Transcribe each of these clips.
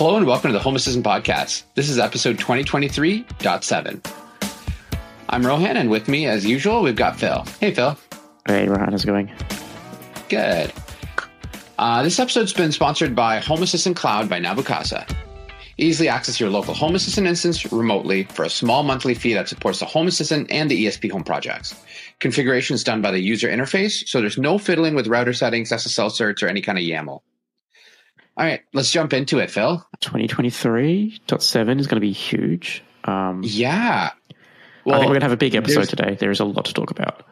Hello and welcome to the Home Assistant Podcast. This is episode 2023.7. I'm Rohan, and with me, as usual, we've got Phil. Hey, Phil. Hey, Rohan, how's it going? Good. Uh, this episode's been sponsored by Home Assistant Cloud by Nabu-Casa. Easily access your local Home Assistant instance remotely for a small monthly fee that supports the Home Assistant and the ESP Home projects. Configuration is done by the user interface, so there's no fiddling with router settings, SSL certs, or any kind of YAML. All right, let's jump into it, Phil. 2023.7 is going to be huge. Um, yeah. Well, I think we're going to have a big episode today. There's a lot to talk about.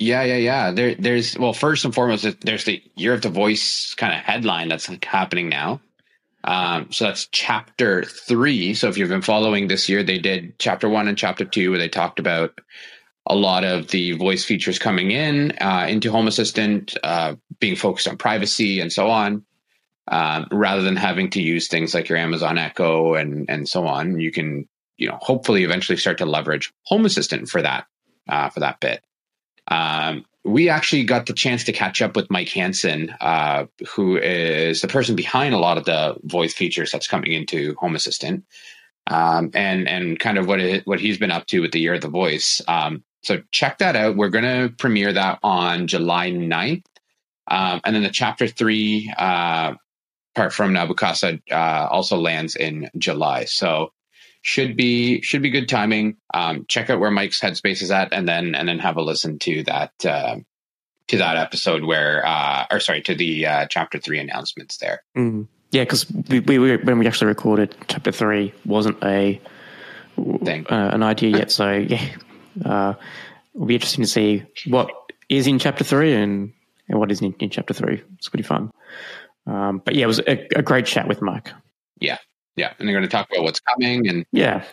Yeah, yeah, yeah. There, there's well, first and foremost, there's the Year of the Voice kind of headline that's happening now. Um, so that's chapter three. So if you've been following this year, they did chapter one and chapter two, where they talked about a lot of the voice features coming in uh, into Home Assistant, uh, being focused on privacy and so on. Um, rather than having to use things like your Amazon Echo and and so on, you can you know hopefully eventually start to leverage Home Assistant for that uh, for that bit. Um, we actually got the chance to catch up with Mike Hansen, uh, who is the person behind a lot of the voice features that's coming into Home Assistant, um, and and kind of what it, what he's been up to with the Year of the Voice. Um, so check that out. We're going to premiere that on July 9th. Um, and then the chapter three uh, part from Nabu-Casa uh, also lands in July. So should be should be good timing. Um, check out where Mike's headspace is at, and then and then have a listen to that uh, to that episode where, uh, or sorry, to the uh, chapter three announcements there. Mm. Yeah, because we, we, we, when we actually recorded chapter three wasn't a thing uh, an idea yet. So yeah, uh, it'll be interesting to see what is in chapter three and, and what is in, in chapter three. It's pretty fun. Um, but yeah, it was a, a, great chat with Mike. Yeah, yeah, and they're going to talk about what's coming and yeah.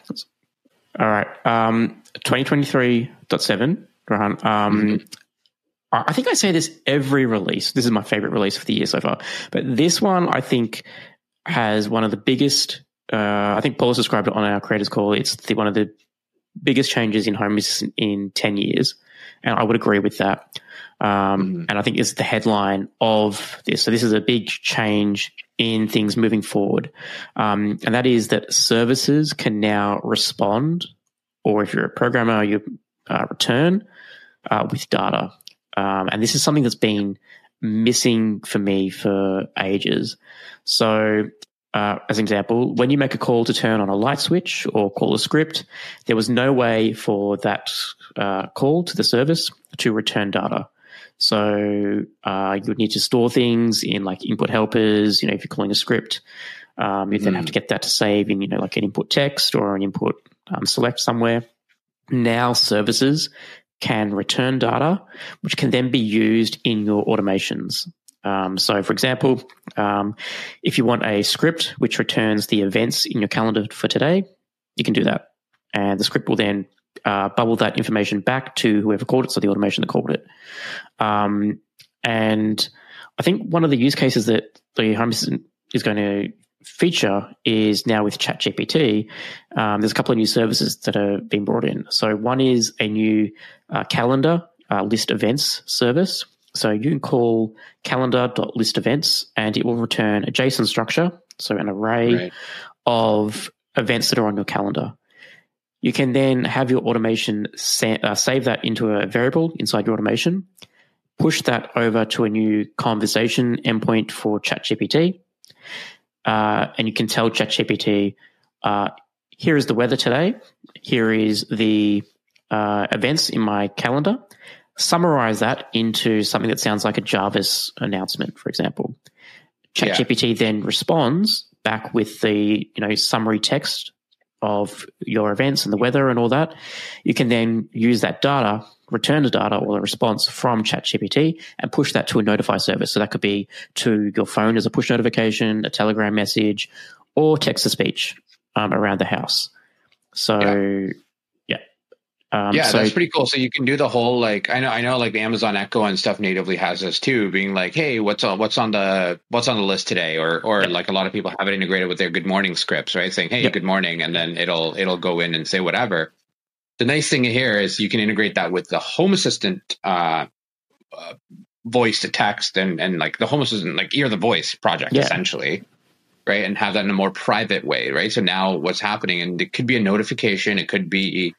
All right, um, twenty twenty three point seven, Rohan. Um, mm-hmm. I think I say this every release. This is my favorite release of the year so far, but this one I think has one of the biggest. Uh, I think Paul has described it on our creators call. It's the, one of the biggest changes in home in ten years, and I would agree with that. Um, mm-hmm. And I think is the headline of this. So this is a big change in things moving forward, um, and that is that services can now respond, or if you're a programmer, you uh, return uh, with data. Um, and this is something that's been missing for me for ages. So uh, as an example, when you make a call to turn on a light switch or call a script, there was no way for that uh, call to the service to return data. So uh, you would need to store things in like input helpers. You know, if you're calling a script, um, you then mm. have to get that to save in you know like an input text or an input um, select somewhere. Now services can return data, which can then be used in your automations. Um, so, for example, um, if you want a script which returns the events in your calendar for today, you can do that. And the script will then uh, bubble that information back to whoever called it, so the automation that called it. Um, and I think one of the use cases that the Home Assistant is going to feature is now with ChatGPT. Um, there's a couple of new services that are being brought in. So one is a new uh, calendar uh, list events service. So you can call calendar.list events and it will return a JSON structure, so an array right. of events that are on your calendar. You can then have your automation sa- uh, save that into a variable inside your automation, push that over to a new conversation endpoint for ChatGPT, uh, and you can tell ChatGPT, uh, here is the weather today, here is the uh, events in my calendar. Summarize that into something that sounds like a Jarvis announcement, for example. ChatGPT yeah. then responds back with the you know summary text of your events and the weather and all that, you can then use that data, return the data or the response from ChatGPT and push that to a notify service. So that could be to your phone as a push notification, a Telegram message, or text to speech um, around the house. So yeah. Um, yeah, so that's pretty cool. So you can do the whole like I know I know like the Amazon Echo and stuff natively has this too, being like, hey, what's on what's on the what's on the list today, or or yeah. like a lot of people have it integrated with their good morning scripts, right? Saying, hey, good morning, and then it'll it'll go in and say whatever. The nice thing here is you can integrate that with the Home Assistant uh, uh, voice to text and and like the Home Assistant like ear the voice project yeah. essentially. right? And have that in a more private way, right? So now what's happening, and it could be a notification, it could be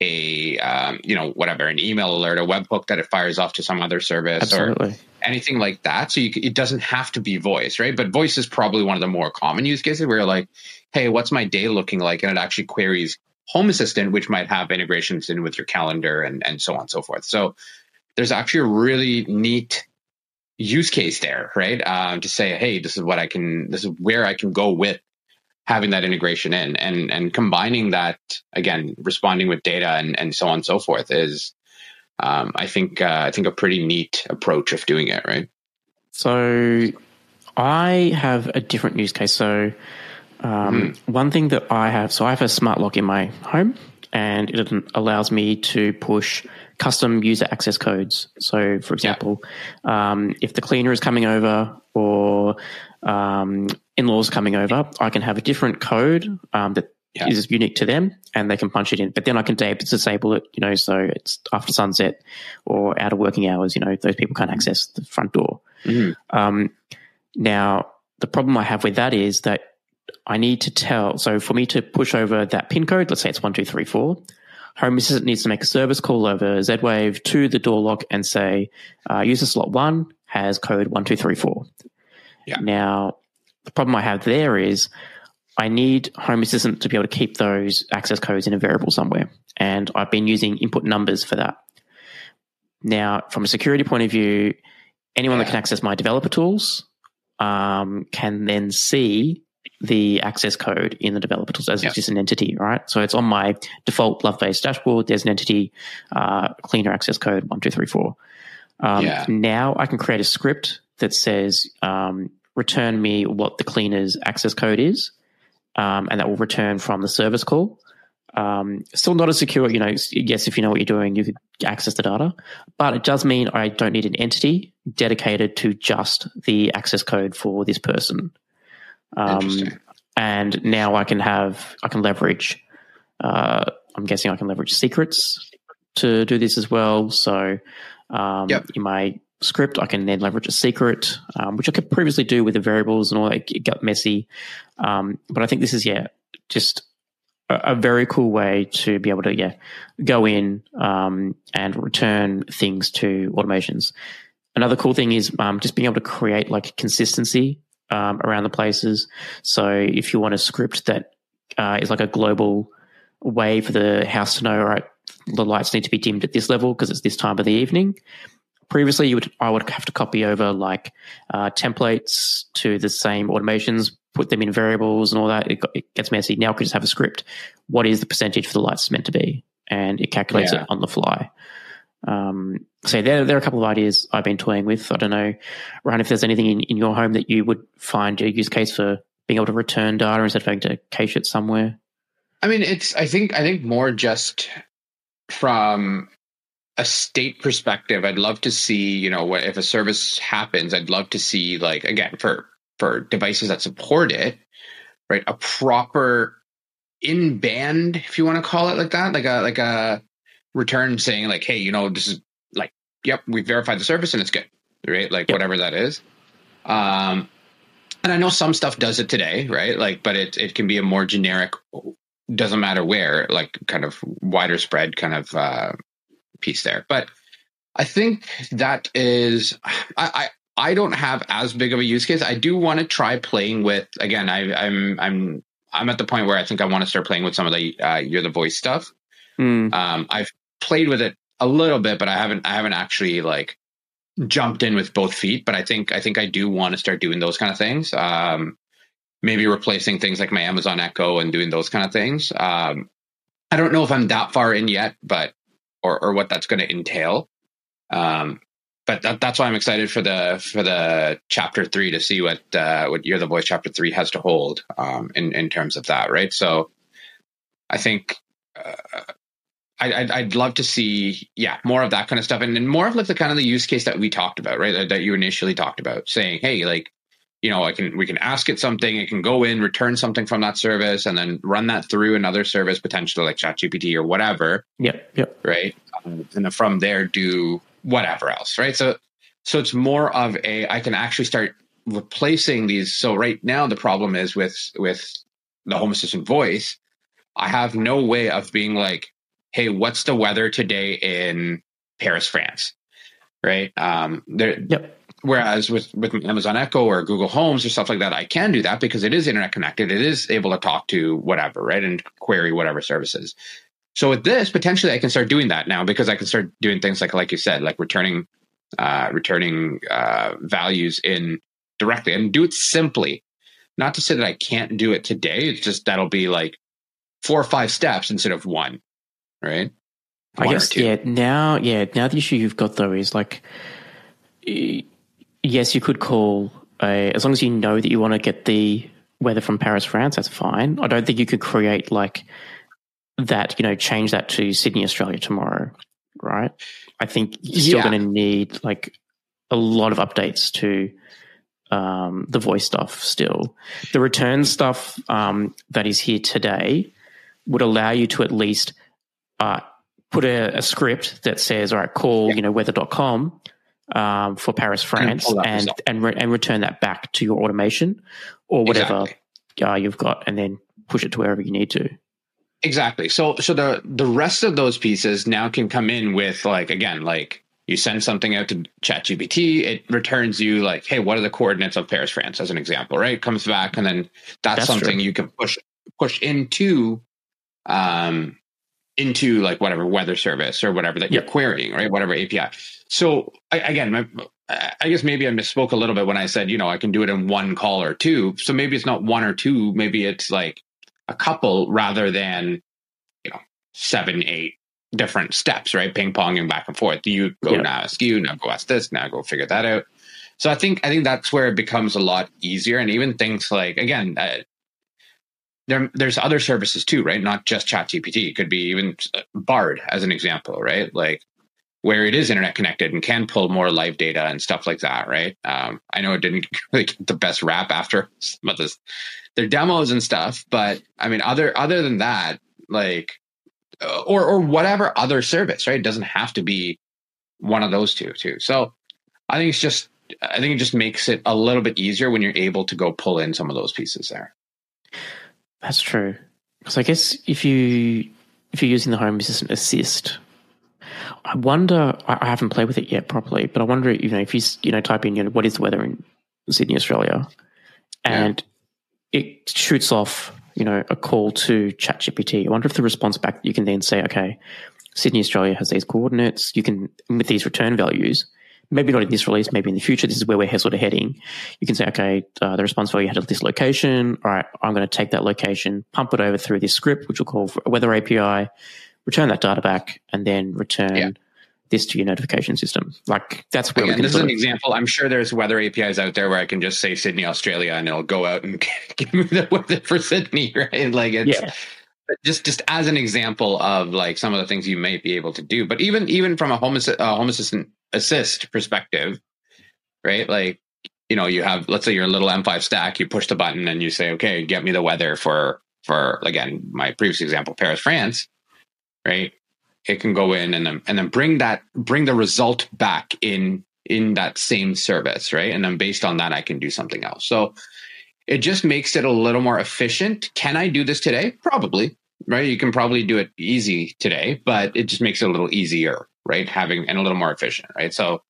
a um, you know whatever an email alert a webhook that it fires off to some other service Absolutely. or anything like that. So you, it doesn't have to be voice right? But voice is probably one of the more common use cases where you're like hey what's my day looking like? And it actually queries home assistant which might have integrations in with your calendar and and so on and so forth. So there's actually a really neat use case there right? Um, to say hey this is what i can this is where i can go with having that integration in. And and combining that again responding with data and and so on and so forth is um, I think uh, I think a pretty neat approach of doing it right? So I have a different use case. So um, mm. one thing that I have so I have a smart lock in my home and it allows me to push custom user access codes. So, for example, yeah. um, if the cleaner is coming over or um, in-laws coming over, I can have a different code um, that yeah. is unique to them, and they can punch it in. But then I can disable it, you know, so it's after sunset or out of working hours. You know, those people can't access the front door. Mm-hmm. now, the problem I have with that is that I need to tell. So for me to push over that pin code, let's say it's one two three four. Home Assistant needs to make a service call over Z Wave to the door lock and say, uh, user slot one has code one two three four. Yeah. Now, the problem I have there is I need Home Assistant to be able to keep those access codes in a variable somewhere. And I've been using input numbers for that. Now, from a security point of view, anyone that can access my developer tools um, can then see the access code in the developer tools as yep. just an entity, right? So it's on my default Lovelace dashboard. There's an entity uh, cleaner access code one two three four. Um, yeah. Now I can create a script that says um, return me what the cleaner's access code is, um, and that will return from the service call. Um, still not as secure, you know. Yes, if you know what you're doing, you could access the data, but it does mean I don't need an entity dedicated to just the access code for this person. Um, and now I can have I can leverage. Uh, I'm guessing I can leverage secrets to do this as well. So um, yep. in my script, I can then leverage a secret, um, which I could previously do with the variables and all that. It got messy, um, but I think this is yeah, just a, a, very cool way to be able to yeah go in um, and return things to automations. Another cool thing is um, just being able to create like consistency um, around the places. So if you want a script that uh, is like a global way for the house to know, all right, the lights need to be dimmed at this level because it's this time of the evening, previously you would I would have to copy over like uh, templates to the same automations, put them in variables and all that. It, it, gets messy. Now I could just have a script. What is the percentage for the lights meant to be? And it calculates yeah. it on the fly. Um, so there, there are a couple of ideas I've been toying with. I don't know, Rohan, if there's anything in, in your home that you would find a use case for being able to return data instead of having to cache it somewhere. I mean, it's I think I think more just from a state perspective, I'd love to see, you know, what if a service happens, I'd love to see like again for for devices that support it, right? A proper in band, if you want to call it like that, like a like a return saying like, hey, you know, this is like, yep, we verified the service and it's good, right? Like yep. whatever that is. Um, and I know some stuff does it today, right? Like, but it it can be a more generic, doesn't matter where, like kind of wider spread kind of uh, piece there. But I think that is I, I I don't have as big of a use case. I do want to try playing with again. I, I'm I'm I'm at the point where I think I want to start playing with some of the uh, you're the voice stuff. Mm. Um, I've played with it a little bit, but I haven't I haven't actually like jumped in with both feet. But I think I think I do want to start doing those kind of things. Um, maybe replacing things like my Amazon Echo and doing those kind of things. Um, I don't know if I'm that far in yet, but or or what that's going to entail. Um, but that, that's why I'm excited for the for the chapter three to see what uh, what You're the Voice chapter three has to hold um, in in terms of that, right? So, I think. Uh, I, I'd, love to see, yeah, more of that kind of stuff, and, and more of like the kind of the use case that we talked about, right? That, that you initially talked about, saying, hey, like, you know, I can we can ask it something, it can go in, return something from that service, and then run that through another service, potentially like ChatGPT or whatever. Yep. Yep. Right. Um, and then from there do whatever else. Right. So so it's more of a I can actually start replacing these. So right now the problem is with with the Home Assistant voice. I have no way of being like, hey, what's the weather today in Paris, France? Right. Um, there, yep. Whereas with, with Amazon Echo or Google Homes or stuff like that, I can do that because it is internet connected. It is able to talk to whatever, right? And query whatever services. So with this, potentially I can start doing that now because I can start doing things like, like you said, like returning, uh, returning, uh, values in directly and do it simply. Not to say that I can't do it today. It's just that'll be like four or five steps instead of one, right? One I guess, yeah. Now, yeah. Now the issue you've got though is like, yes, you could call a, as long as you know that you want to get the weather from Paris, France, that's fine. I don't think you could create like that, you know, change that to Sydney, Australia tomorrow, right? I think you're still yeah. going to need like a lot of updates to um, the voice stuff still. The return stuff um, that is here today would allow you to at least uh, put a, a, script that says, all right, call, yeah. you know, weather.com um, for Paris, France, and and and, re- and, return that back to your automation or whatever exactly. uh, you've got, and then push it to wherever you need to. Exactly. So so the the rest of those pieces now can come in with like again like you send something out to ChatGPT, it returns you like, hey, what are the coordinates of Paris, France, as an example, right? Comes back, and then that's, that's something true. you can push push into um into like whatever weather service or whatever that yep. you're querying, right? Whatever API. So I, again, my, I guess maybe I misspoke a little bit when I said, you know, I can do it in one call or two. So maybe it's not one or two. Maybe it's like a couple rather than, you know, seven, eight different steps, right? Ping ponging back and forth. You go yeah. now ask you, now go ask this, now go figure that out. So I think I think that's where it becomes a lot easier, and even things like again, uh, there there's other services too, right? Not just ChatGPT. It could be even Bard as an example, right? Like where it is internet connected and can pull more live data and stuff like that, right? Um, I know it didn't really get the best rap after some of this, their demos and stuff, but I mean, other other than that, like, uh, or or whatever other service, right? It doesn't have to be one of those two, too. So I think it's just, I think it just makes it a little bit easier when you're able to go pull in some of those pieces there. That's true. So I guess if you if you're using the Home Assistant Assist I wonder. I haven't played with it yet properly, but I wonder, you know, if you you know type in, you know, what is the weather in Sydney, Australia, and yeah. it shoots off, you know, a call to ChatGPT. I wonder if the response back you can then say, okay, Sydney, Australia has these coordinates. You can with these return values. Maybe not in this release, maybe in the future. This is where we're sort of heading. You can say, okay, uh, the response value had this location. All right, I'm going to take that location, pump it over through this script, which we'll call a weather API return that data back, and then return yeah. this to your notification system. Like that's where Again, this is an of, example. I'm sure there's weather APIs out there where I can just say Sydney, Australia, and it'll go out and give me the weather for Sydney, right? Like it's yeah. just just as an example of like some of the things you may be able to do. But even even from a home, uh, home assistant assist perspective, right? Like you know, you have let's say you're a little M5 stack, you push the button and you say, okay, get me the weather for for again my previous example, Paris, France right? It can go in and then and then bring that bring the result back in in that same service, right? And then based on that, I can do something else. So it just makes it a little more efficient. Can I do this today? Probably, right? You can probably do it easy today, but it just makes it a little easier, right? Having and a little more efficient, right? So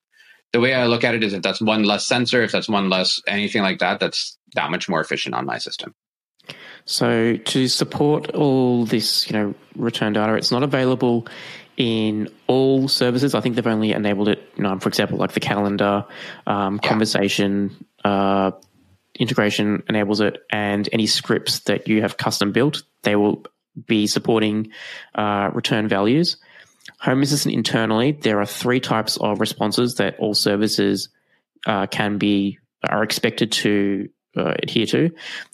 the way I look at it is if that's one less sensor, if that's one less anything like that, that's that much more efficient on my system. So to support all this, you know, return data, it's not available in all services. I think they've only enabled it, you know, for example, like the calendar, um, yeah. conversation, uh, integration enables it, and any scripts that you have custom built, they will be supporting uh, return values. Home Assistant internally, there are three types of responses that all services uh, can be are expected to uh, adhere to.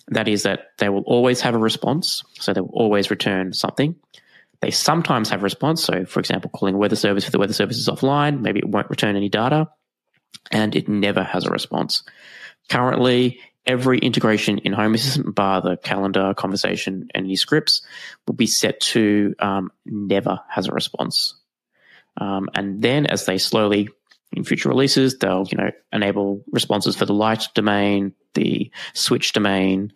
That is that they will always have a response, so they will always return something. They sometimes have a response. So, for example, calling a weather service if the weather service is offline, maybe it won't return any data, and it never has a response. Currently, every integration in Home Assistant, bar the calendar, conversation, and any scripts, will be set to um, never has a response. Um, and then, as they slowly in future releases, they'll you know enable responses for the light domain, the switch domain.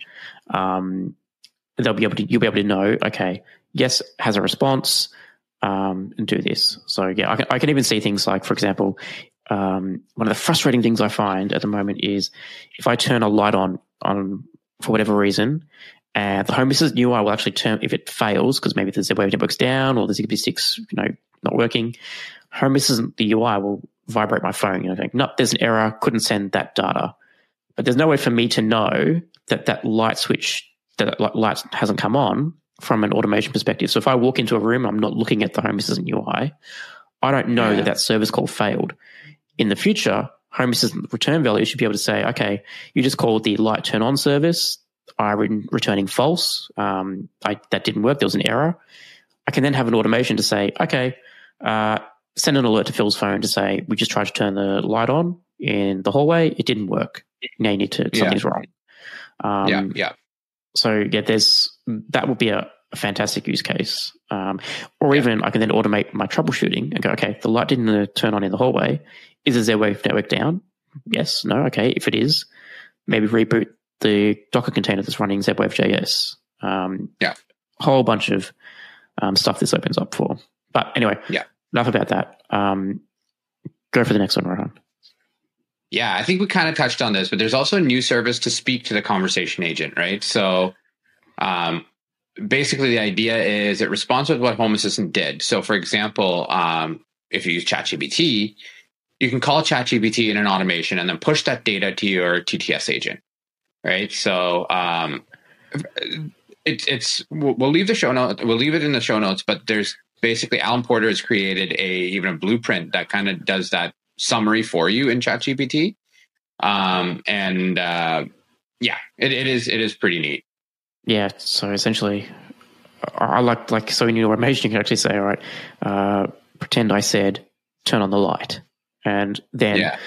Um, they'll be able to you'll be able to know okay, yes has a response um, and do this. So yeah, I can, I can even see things like, for example, um, one of the frustrating things I find at the moment is if I turn a light on on for whatever reason, and the Home Assistant UI will actually turn if it fails because maybe the Z-Wave network's down or the Zigbee sticks, you know, not working. Home Assistant the UI will vibrate my phone. You know, think, no, there's an error, couldn't send that data. But there's no way for me to know that that light switch, that light hasn't come on from an automation perspective. So if I walk into a room and I'm not looking at the Home Assistant UI, I don't know yeah. that that service call failed. In the future, Home Assistant return value should be able to say, okay, you just called the light turn on service. I'm returning false. Um, I, that didn't work. There was an error. I can then have an automation to say, okay, uh, send an alert to Phil's phone to say, we just tried to turn the light on in the hallway. It didn't work. Now you need to, something's yeah. wrong. Um, yeah, yeah. So yeah, there's, that would be a, a fantastic use case. Um, or yeah. even I can then automate my troubleshooting and go, okay, the light didn't turn on in the hallway. Is the Z-Wave network down? Yes, no, okay. If it is, maybe reboot the Docker container that's running Z-Wave JS. Um, yeah. Whole bunch of um, stuff this opens up for. But anyway, yeah. enough about that. Um, go for the next one, Rohan. Yeah, I think we kind of touched on this, but there's also a new service to speak to the conversation agent, right? So um, basically the idea is it responds with what Home Assistant did. So for example, um, if you use ChatGPT, you can call ChatGPT in an automation and then push that data to your TTS agent, right? So um, it's it's we'll leave the show note we'll leave it in the show notes, but there's basically Alan Porter has created a even a blueprint that kind of does that summary for you in ChatGPT, um, and uh, yeah, it, it is it is pretty neat. Yeah, so essentially, I like like so in your automation you can actually say, all right, uh, pretend I said turn on the light, and then yeah.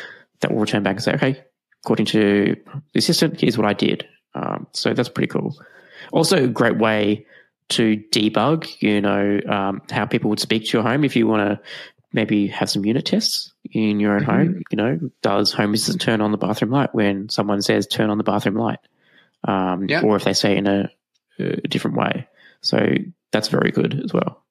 that will return back and say, okay, according to the assistant, here's what I did. Um, so that's pretty cool. Also, a great way to debug, you know, um, how people would speak to your home if you want to maybe have some unit tests in your own mm-hmm. home. You know, does Home Assistant turn on the bathroom light when someone says turn on the bathroom light? um, yeah. or if they say in a, a, different way. So that's very good as well.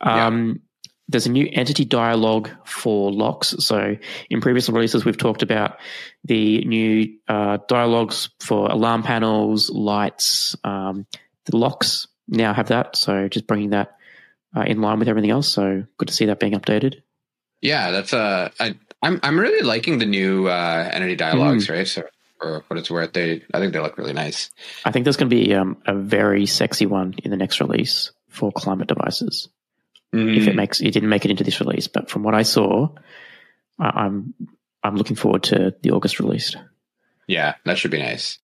Um. There's a new entity dialog for locks. So in previous releases, we've talked about the new uh, dialogues for alarm panels, lights. Um, the locks now have that. So just bringing that uh, in line with everything else. So good to see that being updated. Yeah, that's uh, I, I'm I'm really liking the new uh, entity dialogues, mm. right? So for what it's worth. They, I think they look really nice. I think there's going to be um, a very sexy one in the next release for climate devices. Mm. If it makes, it didn't make it into this release, but from what I saw, I, I'm I'm looking forward to the August release. Yeah, that should be nice.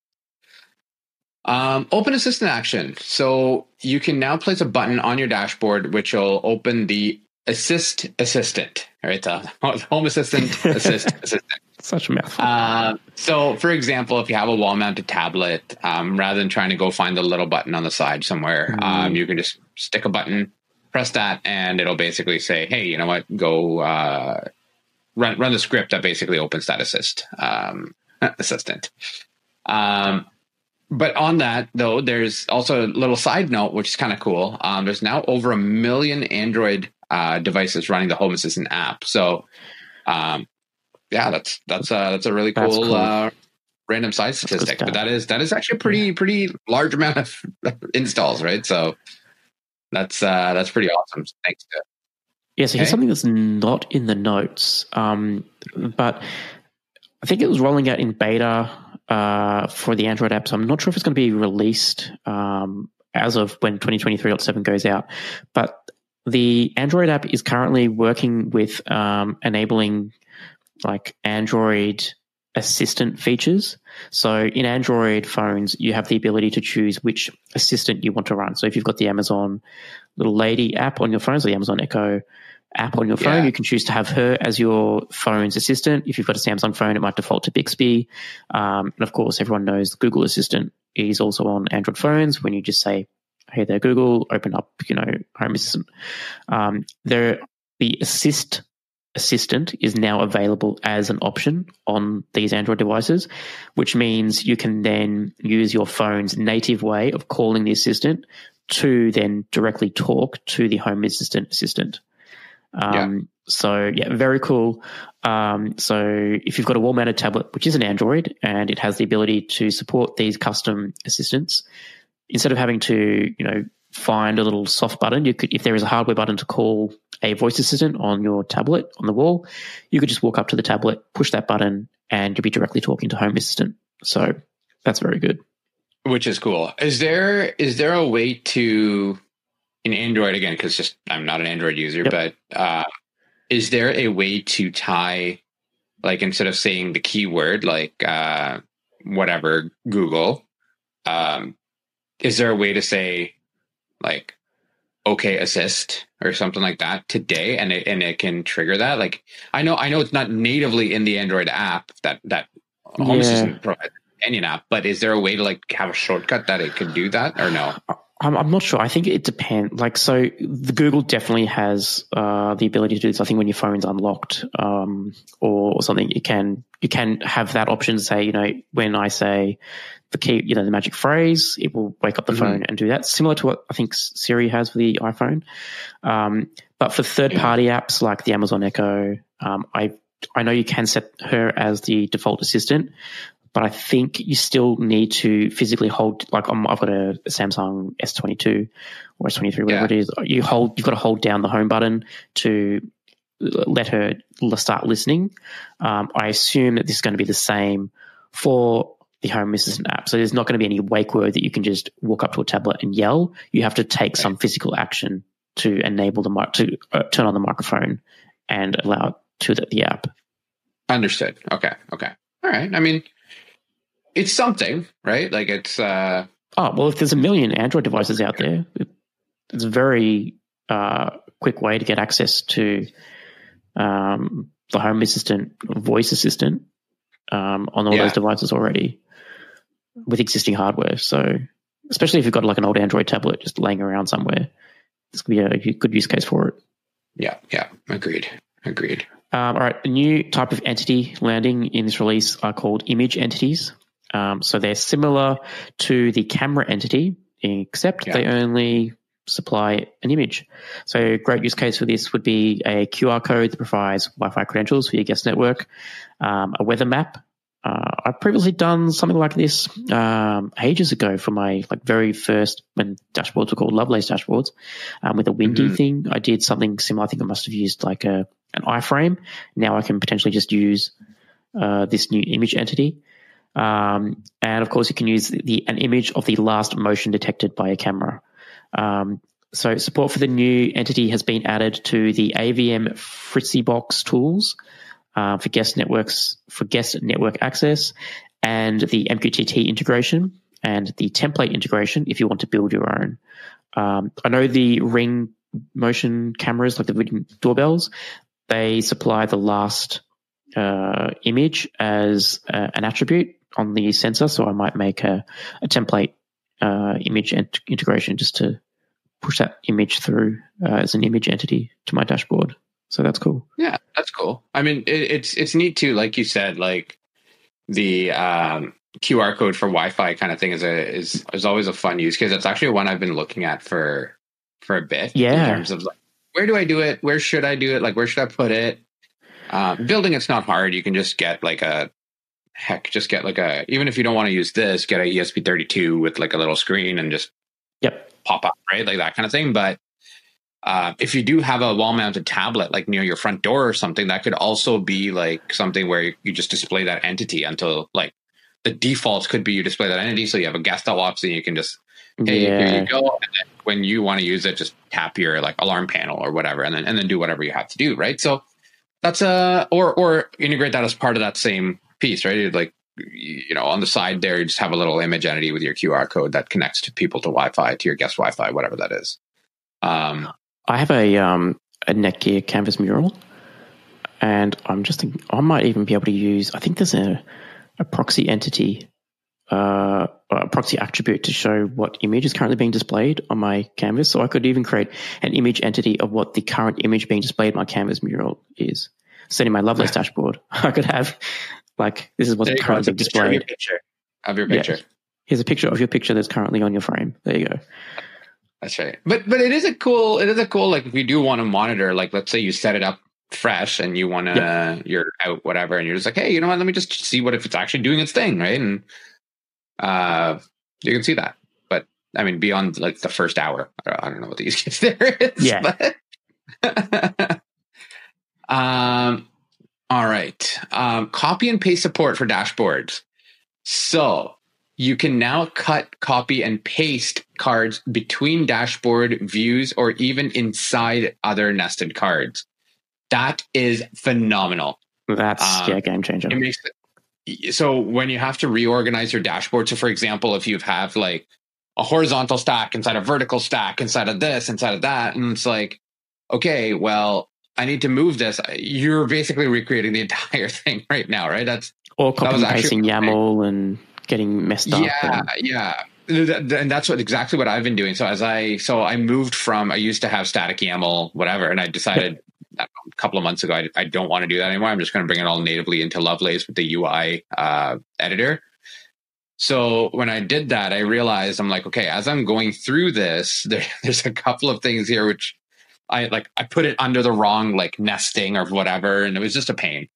Um, open Assistant action. So you can now place a button on your dashboard, which will open the Assist Assistant. All right, the Home Assistant Assist Assistant. Such a mouthful. Uh, so, for example, if you have a wall mounted tablet, um, rather than trying to go find the little button on the side somewhere, mm. um, you can just stick a button, press that, and it'll basically say, hey, you know what, go uh, run, run the script that basically opens that assist um, assistant. Um, but on that though, there's also a little side note, which is kind of cool. Um, there's now over a million Android uh, devices running the Home Assistant app. So um, yeah, that's that's uh, that's a really cool, cool. Uh, random side statistic. But that is that is actually a pretty pretty large amount of installs, right? So that's uh, that's pretty awesome. Thanks to yeah. So here's something that's not in the notes, um, but I think it was rolling out in beta uh, for the Android app. So I'm not sure if it's going to be released um, as of when 2023.7 goes out, but the Android app is currently working with um, enabling like Android assistant features. So in Android phones, you have the ability to choose which assistant you want to run. So if you've got the Amazon little lady app on your phone, so the Amazon Echo app on your phone, yeah. you can choose to have her as your phone's assistant. If you've got a Samsung phone, it might default to Bixby. Um, and of course, everyone knows Google Assistant is also on Android phones. When you just say, "Hey there, Google," open up, you know, Home Assistant. Um, there, the Assist Assistant is now available as an option on these Android devices, which means you can then use your phone's native way of calling the assistant to then directly talk to the Home Assistant assistant. Um, yeah. So yeah, very cool. Um, so if you've got a wall-mounted tablet, which is an Android, and it has the ability to support these custom assistants, instead of having to you know find a little soft button, you could if there is a hardware button to call a voice assistant on your tablet on the wall, you could just walk up to the tablet, push that button, and you'll be directly talking to Home Assistant. So that's very good. Which is cool. Is there is there a way to in Android again? Because just I'm not an Android user, yep. but uh, is there a way to tie like instead of saying the keyword like uh, whatever Google, um, is there a way to say like okay assist or something like that today and it and it can trigger that like i know i know it's not natively in the android app that that home yeah. assistant provides companion app but is there a way to like have a shortcut that it could do that or no I'm, I'm not sure. I think it depends. Like, so the Google definitely has uh, the ability to do this. I think when your phone's unlocked um, or, or, something, you can you can have that option to say, you know, when I say the key, you know, the magic phrase, it will wake up the mm-hmm. phone and do that. Similar to what I think Siri has for the iPhone. Um, but for third party apps like the Amazon Echo, um, I I know you can set her as the default assistant, but I think you still need to physically hold. Like i have got a, Samsung S22 or S23, whatever yeah. it is. You hold. You've got to hold down the home button to let her start listening. Um, I assume that this is going to be the same for the Home Assistant app. So there's not going to be any wake word that you can just walk up to a tablet and yell. You have to take some physical action to enable the mic to uh, turn on the microphone and allow it to the, the app. Understood. Okay. Okay. All right. I mean, it's something, right? Like it's. uh Oh well, if there's a million Android devices out there, it's a very uh, quick way to get access to um, the Home Assistant, voice assistant um, on all yeah. those devices already with existing hardware. So, especially if you've got like an old Android tablet just laying around somewhere, this could be a good use case for it. Yeah, yeah, agreed, agreed. Um, all right, a new type of entity landing in this release are called image entities. Um, so they're similar to the camera entity, except yeah. they only supply an image. So a great use case for this would be a QR code that provides Wi-Fi credentials for your guest network, um, a weather map. Uh, I've previously done something like this um, ages ago for my like very first when dashboards were called Lovelace dashboards um, with a windy mm-hmm. thing. I did something similar. I think I must have used like a an iframe. Now I can potentially just use uh, this new image entity. Um, and of course, you can use the, an image of the last motion detected by a camera. Um, so support for the new entity has been added to the AVM Fritzbox tools uh, for guest networks for guest network access, and the MQTT integration and the template integration if you want to build your own. Um, I know the Ring motion cameras, like the Ring doorbells, they supply the last uh, image as uh, an attribute on the sensor, so I might make a, a template uh, image ent- integration just to push that image through uh, as an image entity to my dashboard. So that's cool. Yeah, that's cool. I mean, it, it's it's neat too. Like you said, like the um, QR code for Wi-Fi kind of thing is a is is always a fun use because it's actually one I've been looking at for for a bit. Yeah. In terms of like, where do I do it? Where should I do it? Like, where should I put it? Um, building it's not hard. You can just get like a heck, just get like a even if you don't want to use this, get a ESP32 with like a little screen and just yep pop up right like that kind of thing. But uh, if you do have a wall mounted tablet like near your front door or something, that could also be like something where you just display that entity until like the defaults could be you display that entity. So you have a guest that walks in, you can just hey, yeah. here you go. And then when you want to use it, just tap your like alarm panel or whatever, and then and then do whatever you have to do, right? So that's a or or integrate that as part of that same piece, right? Like you know, on the side there, you just have a little image entity with your QR code that connects to people to Wi-Fi, to your guest Wi-Fi, whatever that is. Um, I have a um, a Netgear canvas Meural, and I'm just thinking I might even be able to use. I think there's a a proxy entity, uh, a proxy attribute to show what image is currently being displayed on my canvas. So I could even create an image entity of what the current image being displayed on my canvas Meural is. setting my Lovelace dashboard, I could have like this is what's currently displayed. Of your picture. Of your picture. Yeah. Here's a picture of your picture that's currently on your frame. There you go. That's right. But but it is a cool it is a cool like if you do want to monitor, like let's say you set it up fresh and you want to yep. you're out whatever and you're just like hey you know what let me just see what if it's actually doing its thing right and uh you can see that but i mean beyond like the first hour i don't know what the use case there is yeah but um all right um copy and paste support for dashboards so you can now cut, copy, and paste cards between dashboard views or even inside other nested cards. That is phenomenal. That's um, yeah, game changer. It makes it, so when you have to reorganize your dashboard. So, for example, if you have like a horizontal stack inside a vertical stack inside of this, inside of that, and it's like, okay, well, I need to move this. You're basically recreating the entire thing right now, right? That's or copy and pasting YAML and getting messed up. Yeah, and, yeah and that's what exactly what I've been doing. So as I so I moved from I used to have static YAML whatever, and I decided a couple of months ago, I, I don't want to do that anymore. I'm just going to bring it all natively into Lovelace with the UI uh, editor. So when I did that, I realized I'm like, okay, as I'm going through this, there, there's a couple of things here which I like. I put it under the wrong like nesting or whatever, and it was just a pain.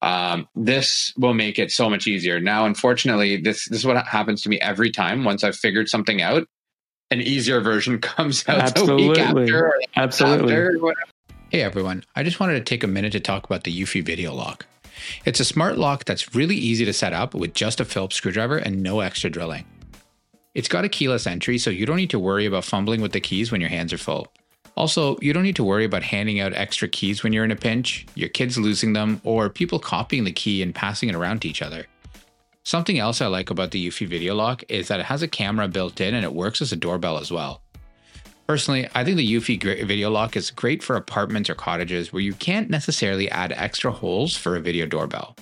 Um, this will make it so much easier. Now, unfortunately, this this is what happens to me every time. Once I've figured something out, an easier version comes out Absolutely. After, Absolutely. After, Hey everyone, I just wanted to take a minute to talk about the Eufy Video Lock. It's a smart lock that's really easy to set up with just a Phillips screwdriver and no extra drilling. It's got a keyless entry, so you don't need to worry about fumbling with the keys when your hands are full. Also, you don't need to worry about handing out extra keys when you're in a pinch, your kids losing them, or people copying the key and passing it around to each other. Something else I like about the Eufy Video Lock is that it has a camera built in and it works as a doorbell as well. Personally, I think the Eufy video lock is great for apartments or cottages where you can't necessarily add extra holes for a video doorbell.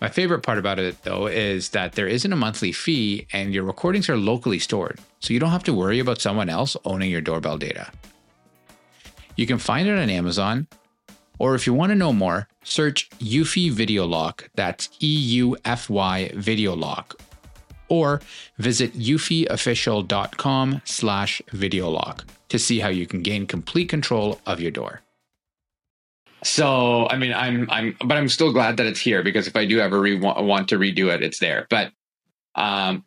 My favorite part about it, though, is that there isn't a monthly fee and your recordings are locally stored, so you don't have to worry about someone else owning your doorbell data. You can find it on Amazon, or if you want to know more, search Eufy Video Lock, that's E U F Y Video Lock, or visit eufyofficial.com slash videolock to see how you can gain complete control of your door. So, I mean, I'm, I'm, but I'm still glad that it's here because if I do ever re- want to redo it, it's there. But, um,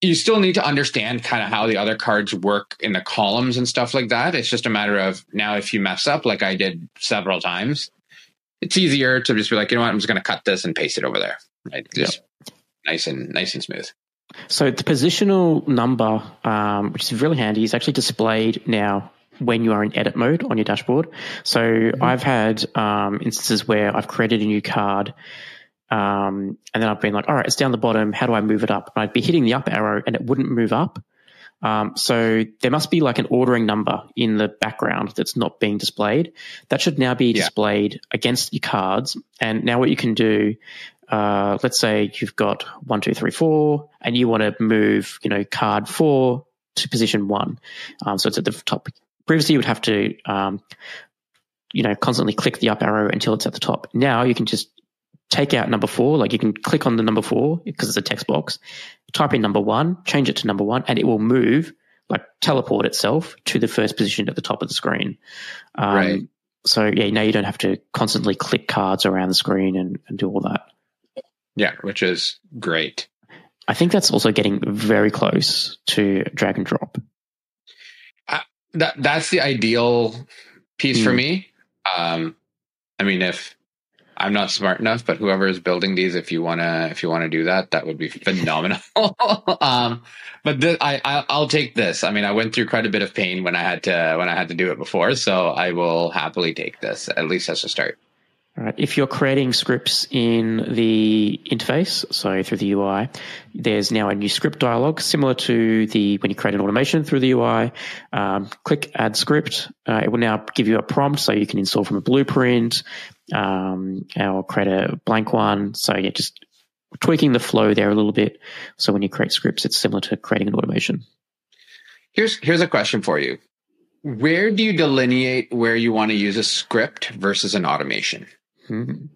you still need to understand kind of how the other cards work in the columns and stuff like that. It's just a matter of now, if you mess up, like I did several times, it's easier to just be like, you know what, I'm just going to cut this and paste it over there. Right. Just yep. nice and nice and smooth. So the positional number, um, which is really handy, is actually displayed now when you are in edit mode on your dashboard. So mm-hmm. I've had um, instances where I've created a new card. Um, and then I've been like, all right, it's down the bottom. How do I move it up? And I'd be hitting the up arrow and it wouldn't move up. Um, so there must be like an ordering number in the background that's not being displayed. That should now be displayed against your cards. And now what you can do uh, let's say you've got one, two, three, four, and you want to move, you know, card four to position one. Um, so it's at the top. Previously, you would have to, um, you know, constantly click the up arrow until it's at the top. Now you can just take out number four, like you can click on the number four because it's a text box, type in number one, change it to number one, and it will move, like teleport itself to the first position at the top of the screen. Um, right. So yeah, now you don't have to constantly click cards around the screen and, and do all that. Yeah, which is great. I think that's also getting very close to drag and drop. Uh, that that's the ideal piece mm. for hmm. me. Um, I mean, if I'm not smart enough, but whoever is building these, if you wanna if you wanna do that, that would be phenomenal. um, but th- I, I I'll take this. I mean, I went through quite a bit of pain when I had to when I had to do it before, so I will happily take this at least as a start. Right. If you're creating scripts in the interface, so through the UI, there's now a new script dialog similar to the when you create an automation through the UI. Um, click Add Script. Uh, it will now give you a prompt, so you can install from a blueprint um, or create a blank one. So yeah, just tweaking the flow there a little bit. So when you create scripts, it's similar to creating an automation. Here's here's a question for you. Where do you delineate where you want to use a script versus an automation? Mm-hmm.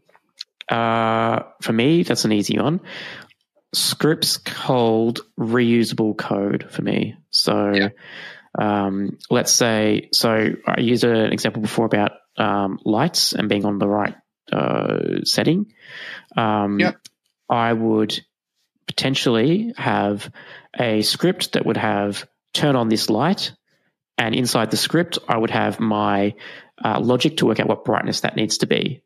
Uh, for me, that's an easy one. Scripts hold reusable code for me. So, yeah. um, let's say, so I used an example before about um, lights and being on the right uh, setting. Um, yep. I would potentially have a script that would have turn on this light, and inside the script, I would have my uh, logic to work out what brightness that needs to be.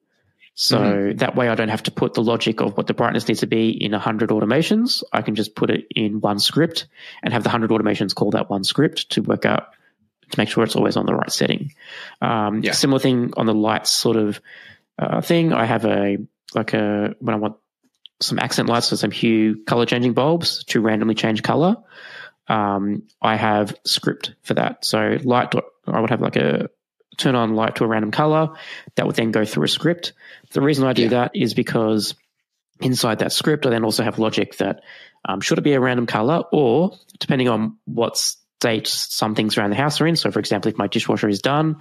So mm-hmm. that way I don't have to put the logic of what the brightness needs to be in 100 automations. I can just put it in one script and have the 100 automations call that one script to work out, to make sure it's always on the right setting. Um, yeah. Similar thing on the lights sort of uh, thing. I have a, like a, when I want some accent lights or some hue color changing bulbs to randomly change color. Um, I have script for that. So light, I would have like a turn on light to a random color. That would then go through a script. The reason I do yeah. that is because inside that script, I then also have logic that um, should it be a random color or depending on what state some things around the house are in. So, for example, if my dishwasher is done,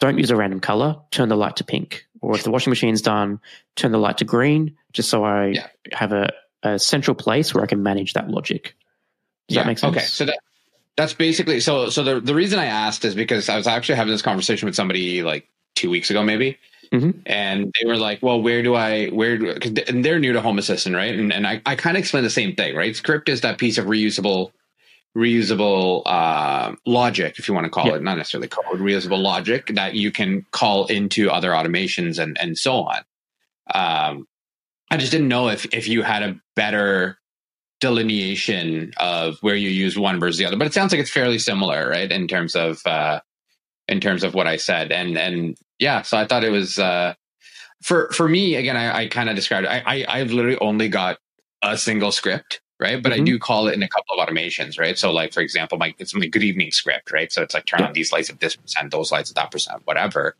don't use a random color, turn the light to pink. Or if the washing machine's done, turn the light to green, just so I yeah. have a, a central place where I can manage that logic. Does yeah. that make sense? Okay. So that that's basically so. So the the reason I asked is because I was actually having this conversation with somebody like two weeks ago, maybe, mm-hmm. and they were like, "Well, where do I where do?" And they're new to Home Assistant, right? And and I I kind of explained the same thing, right? Script is that piece of reusable reusable uh, logic, if you want to call yep. it, not necessarily code, reusable logic that you can call into other automations and and so on. Um, I just didn't know if if you had a better delineation of where you use one versus the other. But it sounds like it's fairly similar, right? In terms of uh, in terms of what I said, and and yeah, so I thought it was uh, for for me again. I, I kind of described. I, I I've literally only got a single script, right? But mm-hmm. I do call it in a couple of automations, right? So like for example, my it's my good evening script, right? So it's like turn yeah. on these lights at this percent, those lights at that percent, whatever.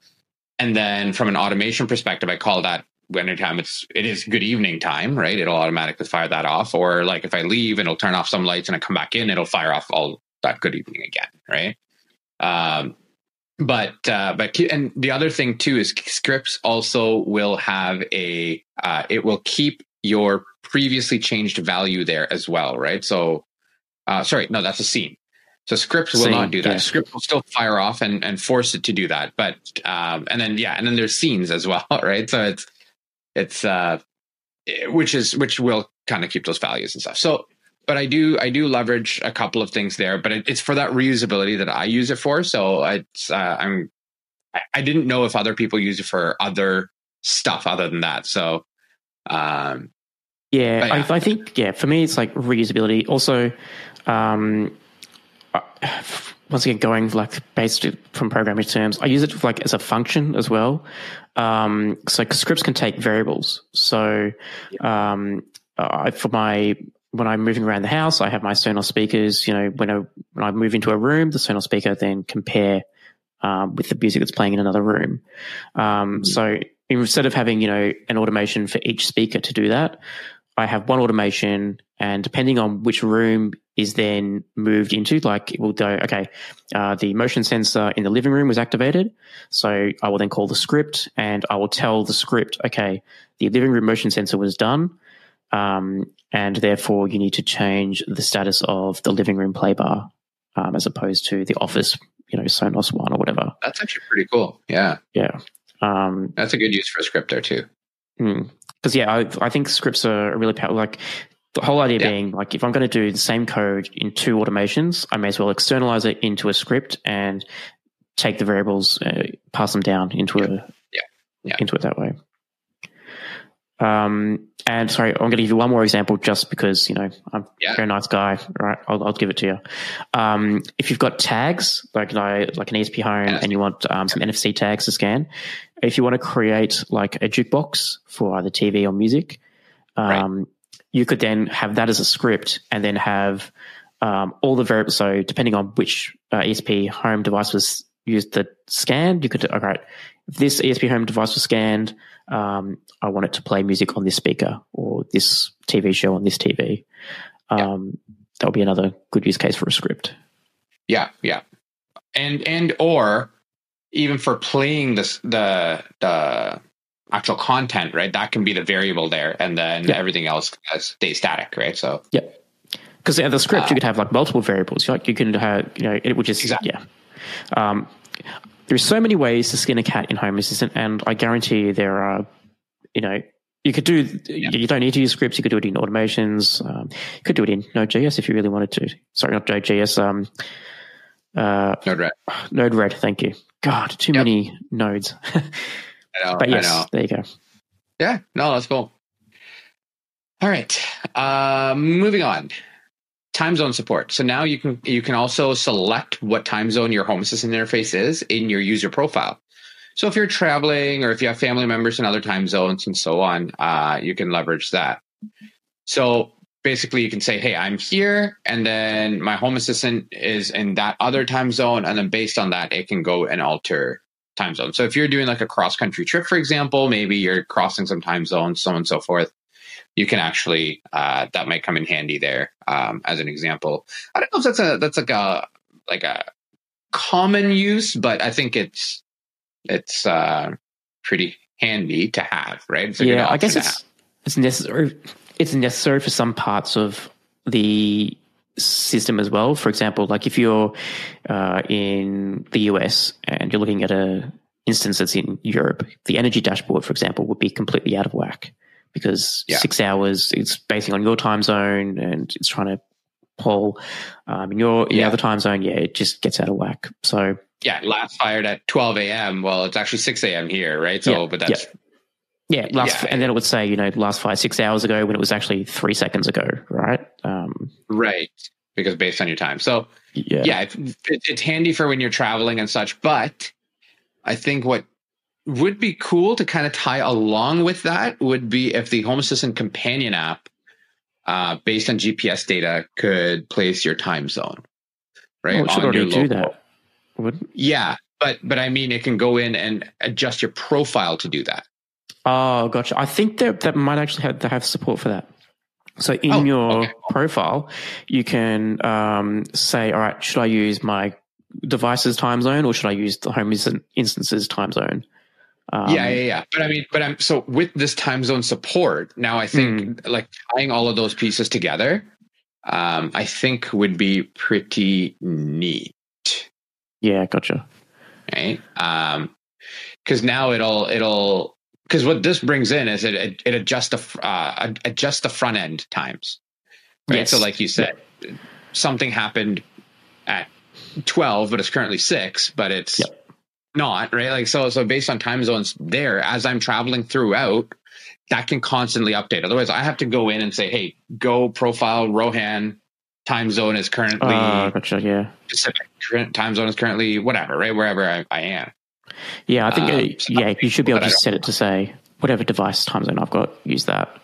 And then from an automation perspective, I call that anytime it's it is good evening time, right? It'll automatically fire that off. Or like if I leave it'll turn off some lights and I come back in, it'll fire off all that good evening again, right? Um, but uh, but and the other thing too is scripts also will have a uh, it will keep your previously changed value there as well, right? So uh, sorry, no, that's a scene. So scripts will Same, not do that. Yeah. Script will still fire off and, and force it to do that. But um, and then yeah, and then there's scenes as well, right? So it's it's uh, which is which will kind of keep those values and stuff. So, but I do I do leverage a couple of things there, but it, it's for that reusability that I use it for. So it's uh, I'm I, I didn't know if other people use it for other stuff other than that. So, um, yeah, yeah. I, I, think yeah, for me it's like reusability. Also, um, once again, going like based from programming terms, I use it like as a function as well. Um, so scripts can take variables. So um, uh, for my when I'm moving around the house, I have my Sonos speakers. You know, when I when I move into a room, the Sonos speaker then compare um, with the music that's playing in another room. Um, mm-hmm. So instead of having you know an automation for each speaker to do that, I have one automation, and depending on which room is then moved into, like it will go, okay, uh, the motion sensor in the living room was activated. So I will then call the script and I will tell the script, okay, the living room motion sensor was done. Um, and therefore you need to change the status of the living room play bar um, as opposed to the office, you know, Sonos one or whatever. That's actually pretty cool. Yeah. Yeah. Um, That's a good use for a script there too. Hmm because yeah, I, I, think scripts are really powerful. Like the whole idea yeah. being like if I'm going to do the same code in two automations, I may as well externalize it into a script and take the variables, uh, pass them down into yeah. a yeah. yeah. into it that way. Um, and sorry, I'm going to give you one more example just because, you know, I'm yeah. a very nice guy. Right. I'll, I'll give it to you. Um, if you've got tags, like, like an ESP home and you want um, some NFC tags to scan, if you want to create like a jukebox for either TV or music, um, right. you could then have that as a script and then have um, all the variables. So depending on which uh, ESP home device was used to scan, you could, all right, if this ESP home device was scanned, um, I want it to play music on this speaker or this TV show on this TV. Um, yeah. That would be another good use case for a script. Yeah, yeah, and and or even for playing this the the actual content, right? That can be the variable there, and then Yeah. everything else stays static, right? So Yeah. Because the script, Uh, you could have like multiple variables. Like you can have, you know, it would just, Exactly. yeah. Um, there's so many ways to skin a cat in Home Assistant, and I guarantee you there are, you know, you could do, you don't need to use scripts. You could do it in automations. Um, you could do it in Node.js if you really wanted to. Sorry, not Node.js. Um, uh, Node-RED. Node-RED. Thank you. God, too Yep. many nodes. Know, but I yes, know. there you go. Yeah, no, that's cool. All right, uh, moving on. Time zone support. So now you can you can also select what time zone your Home Assistant interface is in your user profile. So if you're traveling or if you have family members in other time zones and so on, uh, you can leverage that. So basically, you can say, "Hey, I'm here," and then my Home Assistant is in that other time zone, and then based on that, it can go and alter time zone. So if you're doing like a cross country trip, for example, maybe you're crossing some time zones, so on and so forth. You can actually uh, that might come in handy there um, as an example. I don't know if that's a that's like a like a common use, but I think it's it's uh, pretty handy to have, right? It's yeah, I guess it's it's necessary. It's necessary for some parts of the system as well. For example, like if you're uh, in the US and you're looking at a instance that's in Europe, the energy dashboard, for example, would be completely out of whack because Yeah. six hours it's basing on your time zone and it's trying to pull um, in your in the other time zone. Yeah, it just gets out of whack. So yeah, last fired at 12 a.m. Well, it's actually 6 a.m. here, right? So, Yeah, but that's yeah, last Yeah. and then it would say you know last five six hours ago when it was actually three seconds ago, right? Um, right because based on your time. So, yeah, yeah, it's, it- it's handy for when you're traveling and such. But I think what would be cool to kind of tie along with that would be if the Home Assistant companion app, uh, based on GPS data, could place your time zone. Right. Well, it should already do that. Would Yeah. But, but I mean, it can go in and adjust your profile to do that. oh, gotcha. I think that that might actually have have support for that. So in Oh, your okay. profile, you can um, say, all right, should I use my device's time zone or should I use the home instan- instance's time zone? Um, yeah, yeah, yeah. But I mean, but I'm so with this time zone support now. I think like tying all of those pieces together, um, I think would be pretty neat, yeah, gotcha. right? Um, because now it'll it'll because what this brings in is it it, it adjusts the uh, adjusts the front end times, right? Yes. So like you said, something happened at twelve, but it's currently six, but it's Yep. Not right. Like so, so based on time zones there, as I'm traveling throughout, that can constantly update. Otherwise, I have to go in and say, "Hey, go profile Rohan." Time zone is currently Oh, gotcha. Yeah, Pacific. Time zone is currently whatever, right? Wherever I, I am. yeah. I think Um, uh, so- yeah, you should be able to set it to say whatever device time zone I've got, use that.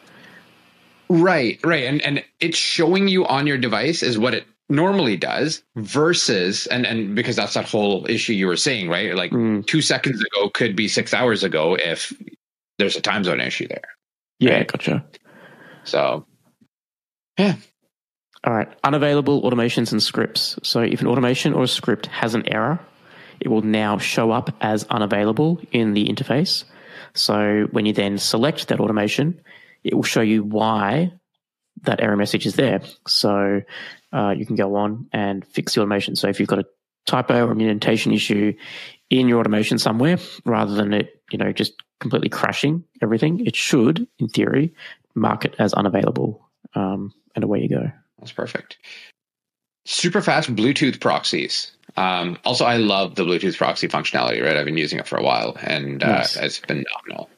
Right, right. And and it's showing you on your device is what it normally does versus and and because that's that whole issue you were saying, right? Like Mm, two seconds ago could be six hours ago if there's a time zone issue there. yeah, Right. gotcha. So Yeah. All right. Unavailable automations and scripts. So if an automation or a script has an error, it will now show up as unavailable in the interface. So when you then select that automation, it will show you why that error message is there. So uh, you can go on and fix the automation. So if you've got a typo or indentation issue in your automation somewhere, rather than it, you know, just completely crashing everything, it should, in theory, mark it as unavailable. Um, and away you go. that's perfect. Super fast Bluetooth proxies. Um, also, I love the Bluetooth proxy functionality. Right, I've been using it for a while, and uh, Nice. it's phenomenal.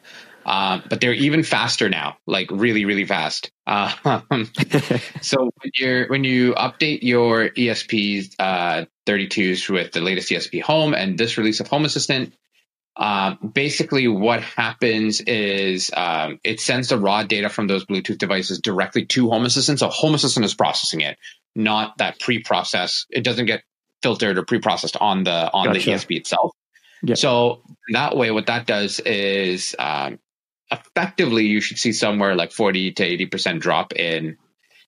Um, but they're even faster now, like really, really fast. Um, So when you're when you update your ESP uh, 32s with the latest ESP Home and this release of Home Assistant, um, basically what happens is um, it sends the raw data from those Bluetooth devices directly to Home Assistant. So Home Assistant is processing it, not that pre-process. It doesn't get filtered or pre-processed on the on Gotcha. the ESP itself. Yeah. So that way, what that does is um, effectively you should see somewhere like 40 to 80 percent drop in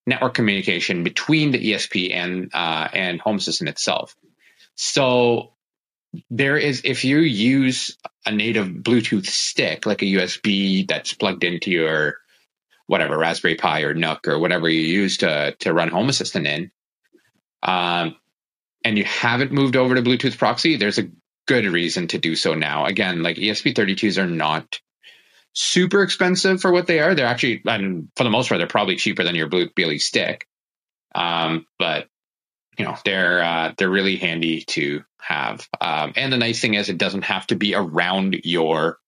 network communication between the ESP and uh, and Home Assistant itself. So there is if you use a native Bluetooth stick, like a USB that's plugged into your whatever Raspberry Pi or NUC or whatever you use to to run Home Assistant in, um, and you haven't moved over to Bluetooth proxy, there's a good reason to do so now. Again, like ESP32s are not super expensive for what they are. They're actually, and for the most part, they're probably cheaper than your Blue BLE stick. Um, but you know, they're uh, they're really handy to have. Um, and the nice thing is, it doesn't have to be around your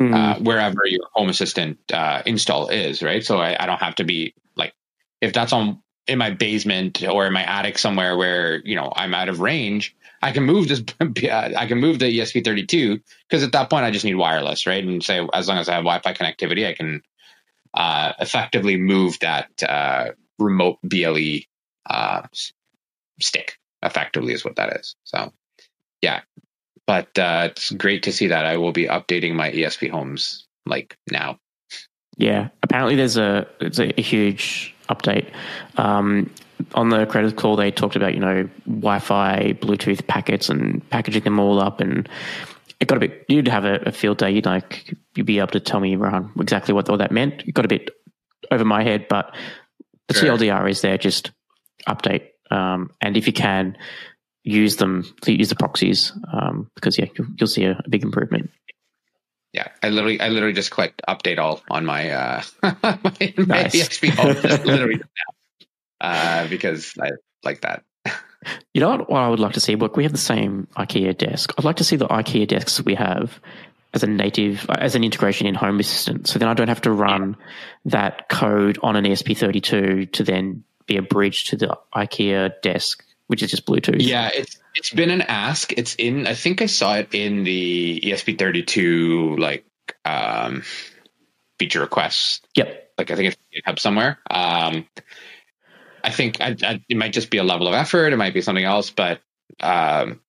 mm. uh, wherever your Home Assistant uh, install is, right? So I, I don't have to be like if that's on in my basement or in my attic somewhere where you know I'm out of range. I can move this. I can move the ESP32 because at that point I just need wireless, right? And say as long as I have Wi-Fi connectivity, I can uh, effectively move that uh, remote BLE uh, stick. Effectively, is what that is. So, yeah, but uh, it's great to see that. I will be updating my ESP homes like now. Yeah, apparently there's a it's a, huge update. Um, on the creators call, they talked about you know Wi-Fi, Bluetooth packets, and packaging them all up, and it got a bit. You'd have a, a field day. You'd like you'd be able to tell me around exactly what all that meant. It got a bit over my head, but the sure. TLDR is there. Just update, um, and if you can use them, use the proxies um, because yeah, you'll, you'll see a, a big improvement yeah, I literally, I literally just clicked update all on my uh, my, nice. EXP home, literally, uh, because I like that. You know what, what I would like to see? Look, we have the same IKEA desk. I'd like to see the IKEA desks we have as a native, as an integration in Home Assistant. So then I don't have to run that code on an ESP32 to then be a bridge to the IKEA desk, which is just Bluetooth. Yeah, it's it's been an ask. It's in. I think I saw it in the ESP32 like um, feature requests. Yep. Like I think it's GitHub somewhere. Um, I think I, I, it might just be a level of effort. It might be something else, but um,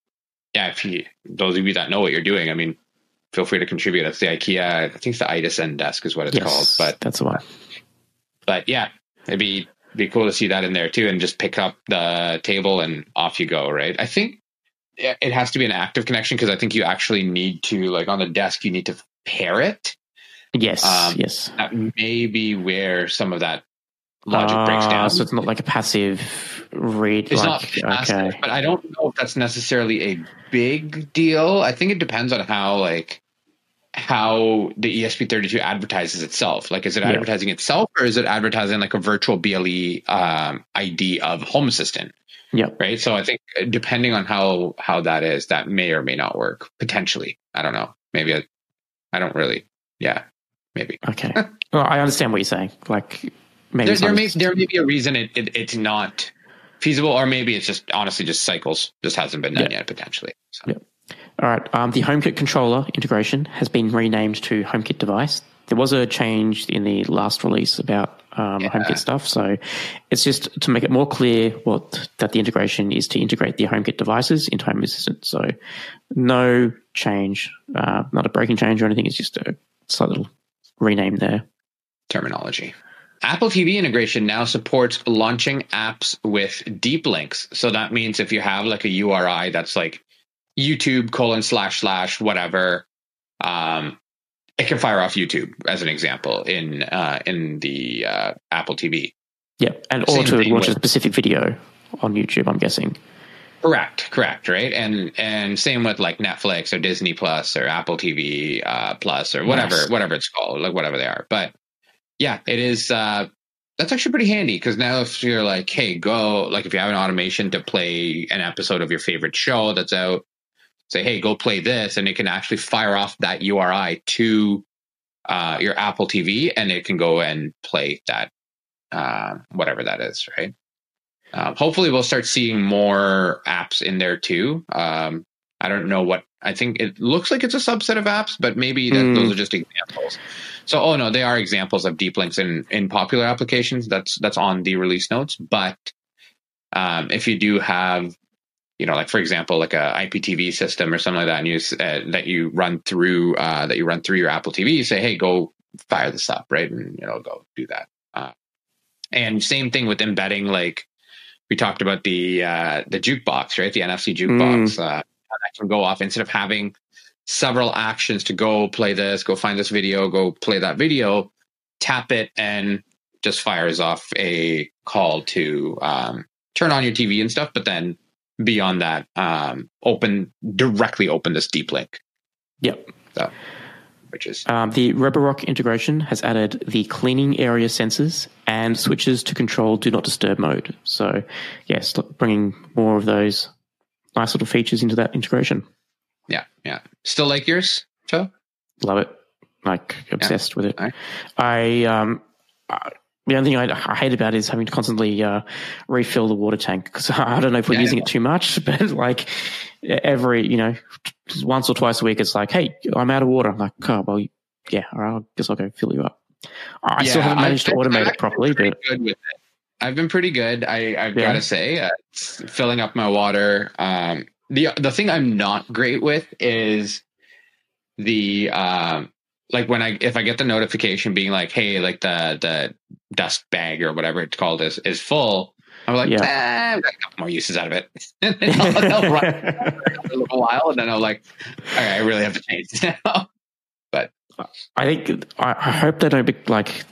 yeah, if you those of you that know what you're doing, I mean, feel free to contribute. That's the IKEA. I think it's the IDA desk is what it's yes, called. But that's the one. But yeah, it'd be be cool to see that in there too, and just pick up the table and off you go. Right? I think it has to be an active connection because I think you actually need to like on the desk you need to pair it. Yes, um, yes. That may be where some of that logic uh, breaks ah, down. So it's not like a passive read. It's like, not passive, okay. but I don't know if that's necessarily a big deal. I think it depends on how like how the ESP32 advertises itself. Like, is it advertising yeah. itself or is it advertising like a virtual BLE um, ID of Home Assistant? Yeah. Right. So I think depending on how how that is, that may or may not work potentially. I don't know. Maybe I, I don't really. Yeah. Maybe. Okay. well, I understand what you're saying. Like maybe there, there may there may be a reason it, it, it's not feasible, or maybe it's just honestly just cycles just hasn't been done yeah. yet potentially. So. Yeah. All right. Um, the HomeKit controller integration has been renamed to HomeKit device. There was a change in the last release about um, yeah. HomeKit stuff, so it's just to make it more clear what that the integration is to integrate the HomeKit devices into Home Assistant. So no change, uh, not a breaking change or anything. It's just a slight little rename there. Terminology. Apple TV integration now supports launching apps with deep links. So that means if you have like a URI that's like YouTube colon slash slash whatever. Um, it can fire off YouTube as an example in uh, in the uh, Apple TV. Yeah, and or to launch a specific video on YouTube. I'm guessing. Correct, correct, right, and and same with like Netflix or Disney Plus or Apple TV uh, Plus or whatever nice. whatever it's called, like whatever they are. But yeah, it is. Uh, that's actually pretty handy because now if you're like, hey, go like if you have an automation to play an episode of your favorite show that's out, say, hey, go play this, and it can actually fire off that URI to uh, your Apple TV, and it can go and play that uh, whatever that is, right? Um, hopefully, we'll start seeing more apps in there too. Um, I don't know what I think it looks like it's a subset of apps, but maybe that, mm. those are just examples. So, oh no, they are examples of deep links in in popular applications. That's that's on the release notes. But um, if you do have you know, like for example, like a IPTV system or something like that, and you uh, that you run through uh, that you run through your Apple TV, you say, "Hey, go fire this up," right? And you know, go do that. Uh, and same thing with embedding. Like we talked about the uh, the jukebox, right? The NFC jukebox. Mm. Uh, can go off instead of having several actions to go play this, go find this video, go play that video. Tap it and just fires off a call to um, turn on your TV and stuff. But then beyond that, um, open directly open this deep link. Yep. So, which is Um, the Roborock integration has added the cleaning area sensors and switches to control do not disturb mode. So, yes, bringing more of those nice little features into that integration. yeah, yeah. Still like yours, Phil? Love it. Like obsessed with it. Alright. I um, I, the only thing I, I hate about it is having to constantly uh, refill the water tank because I don't know if we're Yeah, using yeah. it too much, but like every you know once or twice a week, it's like, hey, I'm out of water. I'm like, oh well, yeah, all right, I guess I'll go fill you up. I still haven't I've managed to automate I've it properly, but good with it. I've been pretty good. I, I've Yeah. got to say, uh, it's filling up my water. Um, the the thing I'm not great with is the um, like when I if I get the notification being like, hey, like the the dust bag or whatever it's called is is full. I'm like, Yeah. yeah. I've got a couple more uses out of it. and then I'll, I'll run for a little while, and then I'm like, all right, I really have to change now. But I think I, I hope they don't be like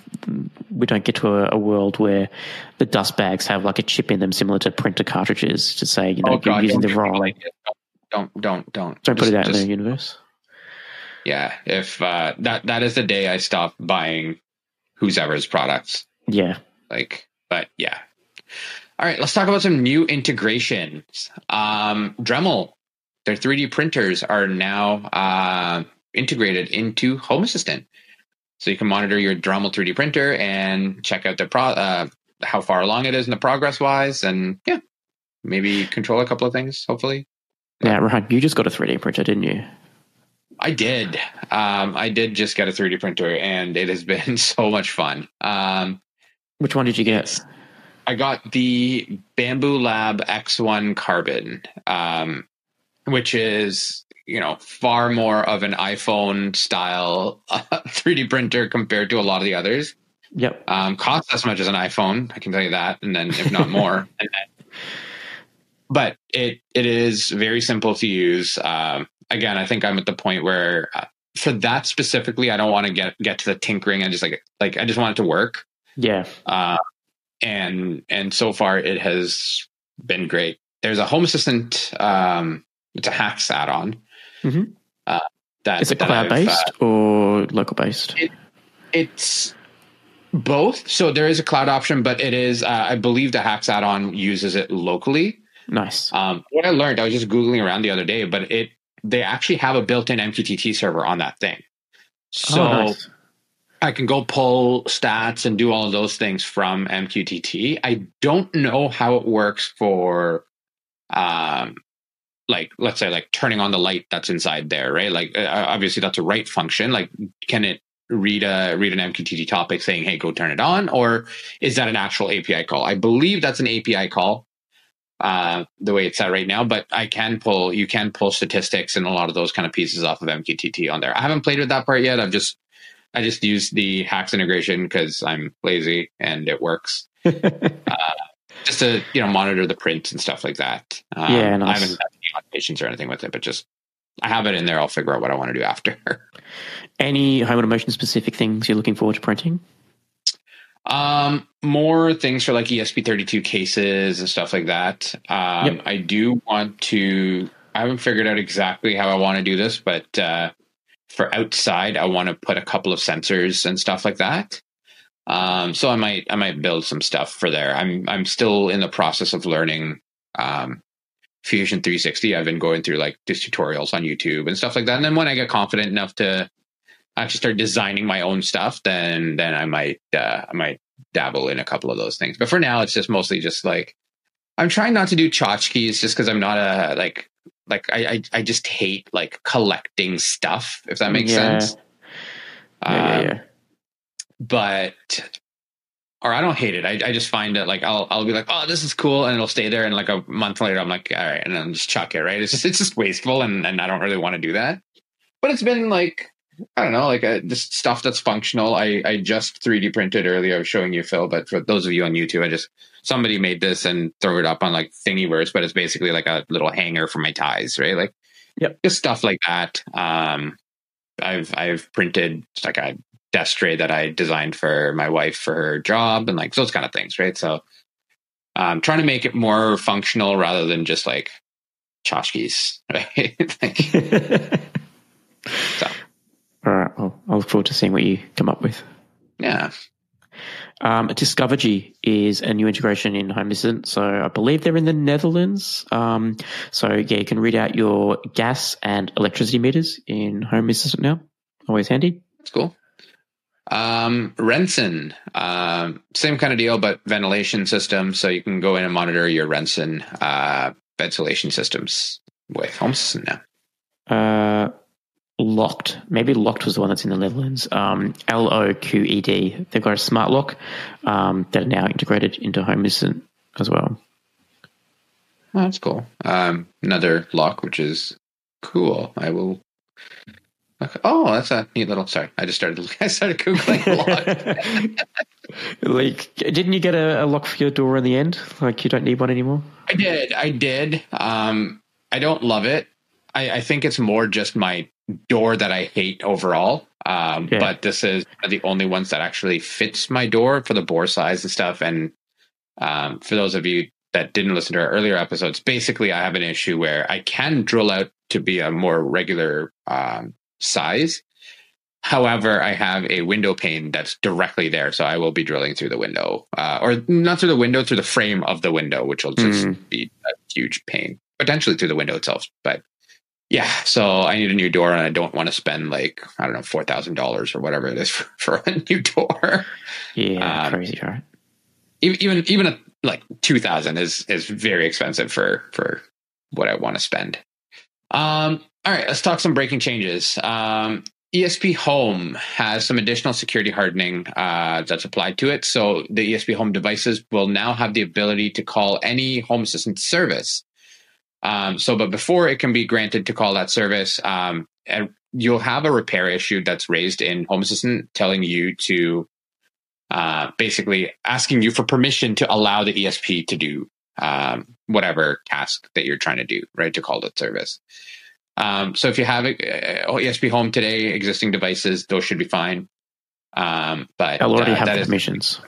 we don't get to a, a world where the dust bags have like a chip in them similar to printer cartridges to say you know you're using the wrong. don't don't don't Don't put it out just- in the universe. Yeah, if uh, that that is the day I stop buying who's ever's products. Yeah. Like, but yeah. All right, let's talk about some new integrations. Um, Dremel, their 3D printers are now uh, integrated into Home Assistant, so you can monitor your Dremel 3D printer and check out the pro uh, how far along it is in the progress wise, and yeah, maybe control a couple of things. Hopefully, Yeah, Rohan, you just got a 3D printer, didn't you? I did. Um, I did just get a 3D printer, and it has been so much fun. Um, Which one did you get? I got the Bambu Lab X1 Carbon, um, which is you know far more of an iPhone style uh, 3D printer compared to a lot of the others. Yep. Um, costs as much as an iPhone, I can tell you that, and then if not more. and then, but it it is very simple to use. Um, again, I think I'm at the point where uh, for that specifically, I don't want to get get to the tinkering. I just like like I just want it to work. Yeah. Uh, and and so far it has been great. There's a Home Assistant. Um, it's a HACS add-on. Mhm. Uh, that Is it cloud based uh, or local based? it's both. So there is a cloud option, but it is. Uh, I believe the HACS add-on uses it locally. Nice. Um, what I learned, I was just googling around the other day, but it they actually have a built-in MQTT server on that thing. So oh, nice. I can go pull stats and do all of those things from MQTT. I don't know how it works for, um, like let's say like turning on the light that's inside there, right? Like uh, obviously that's a write function. Like, can it read a read an MQTT topic saying, "Hey, go turn it on," or is that an actual API call? I believe that's an API call. Uh, the way it's set right now, but I can pull, you can pull statistics and a lot of those kind of pieces off of MQTT on there. I haven't played with that part yet. I've just I just use the HACS integration because I'm lazy and it works. Just to you know monitor the print and stuff like that. Um, Yeah, nice. I haven't had or anything with it, but just I have it in there. I'll figure out what I want to do after. Any home automation specific things you're looking forward to printing? Um, more things for like ESP32 cases and stuff like that. Um, Yep. I do want to. I haven't figured out exactly how I want to do this, but uh, for outside, I want to put a couple of sensors and stuff like that. Um, so I might I might build some stuff for there. I'm I'm still in the process of learning um, Fusion 360. I've been going through like just tutorials on YouTube and stuff like that. And then when I get confident enough to actually start designing my own stuff, then then I might uh, I might dabble in a couple of those things. But for now, it's just mostly just like I'm trying not to do tchotchkes just because I'm not a like like I, I I just hate like collecting stuff if that makes Yeah. sense. Yeah, yeah, Um, yeah. but or I don't hate it. I, I just find that like I'll I'll be like, oh, this is cool, and it'll stay there, and like a month later, I'm like, all right, and then just chuck it. Right? It's just it's just wasteful, and and I don't really want to do that. But it's been like I don't know, like uh just stuff that's functional. I I just 3D printed earlier. I was showing you Phil, but for those of you on YouTube, I just somebody made this and threw it up on like Thingiverse, but it's basically like a little hanger for my ties, right? Like Yep. just stuff like that. Um, I've I've printed like a desk tray that I designed for my wife for her job, and like those kind of things, right? So, um, trying to make it more functional rather than just like tchotchkes, right? like, so All right. Well, I'll look forward to seeing what you come up with. yeah, Um, Discovergy is a new integration in Home Assistant. So I believe they're in the Netherlands. Um, so yeah, you can read out your gas and electricity meters in Home Assistant now. Always handy. that's cool. Um, Renson, um, same kind of deal, but ventilation system. So you can go in and monitor your Renson uh, ventilation systems with Home Assistant now. Uh, LOQED. Maybe LOQED was the one that's in the Netherlands. Um, L O Q E D. They've got a smart lock um, that are now integrated into Home Assistant as well. Oh, that's cool. Um, another lock, which is cool. I will. Okay. Oh, that's a neat little. Sorry, I just started. I started googling a lot. like, didn't you get a, a lock for your door in the end? Like, you don't need one anymore. I did. I did. Um, I don't love it. I, I think it's more just my door that I hate overall. Um, Yeah. But this is the only ones that actually fits my door for the bore size and stuff. And um, for those of you that didn't listen to our earlier episodes, basically, I have an issue where I can drill out to be a more regular um, size. However, I have a window pane that's directly there, so I will be drilling through the window, uh, or not through the window, through the frame of the window, which will just Mm. be a huge pain, potentially through the window itself. But yeah, so I need a new door, and I don't want to spend like I don't know four thousand dollars or whatever it is for, for a new door. Yeah, Um, crazy, right? Even even even a, like two thousand is is very expensive for for what I want to spend. Um, all right, let's talk some breaking changes. Um, ESP Home has some additional security hardening uh, that's applied to it. So the ESP Home devices will now have the ability to call any Home Assistant service. Um, so, but before it can be granted to call that service, um, and you'll have a repair issue that's raised in Home Assistant telling you to uh, basically asking you for permission to allow the ESP to do um, whatever task that you're trying to do, right? To call that service. Um, so if you have uh, ESP Home today, existing devices, those should be fine. Um, but They'll already uh, have is- permissions.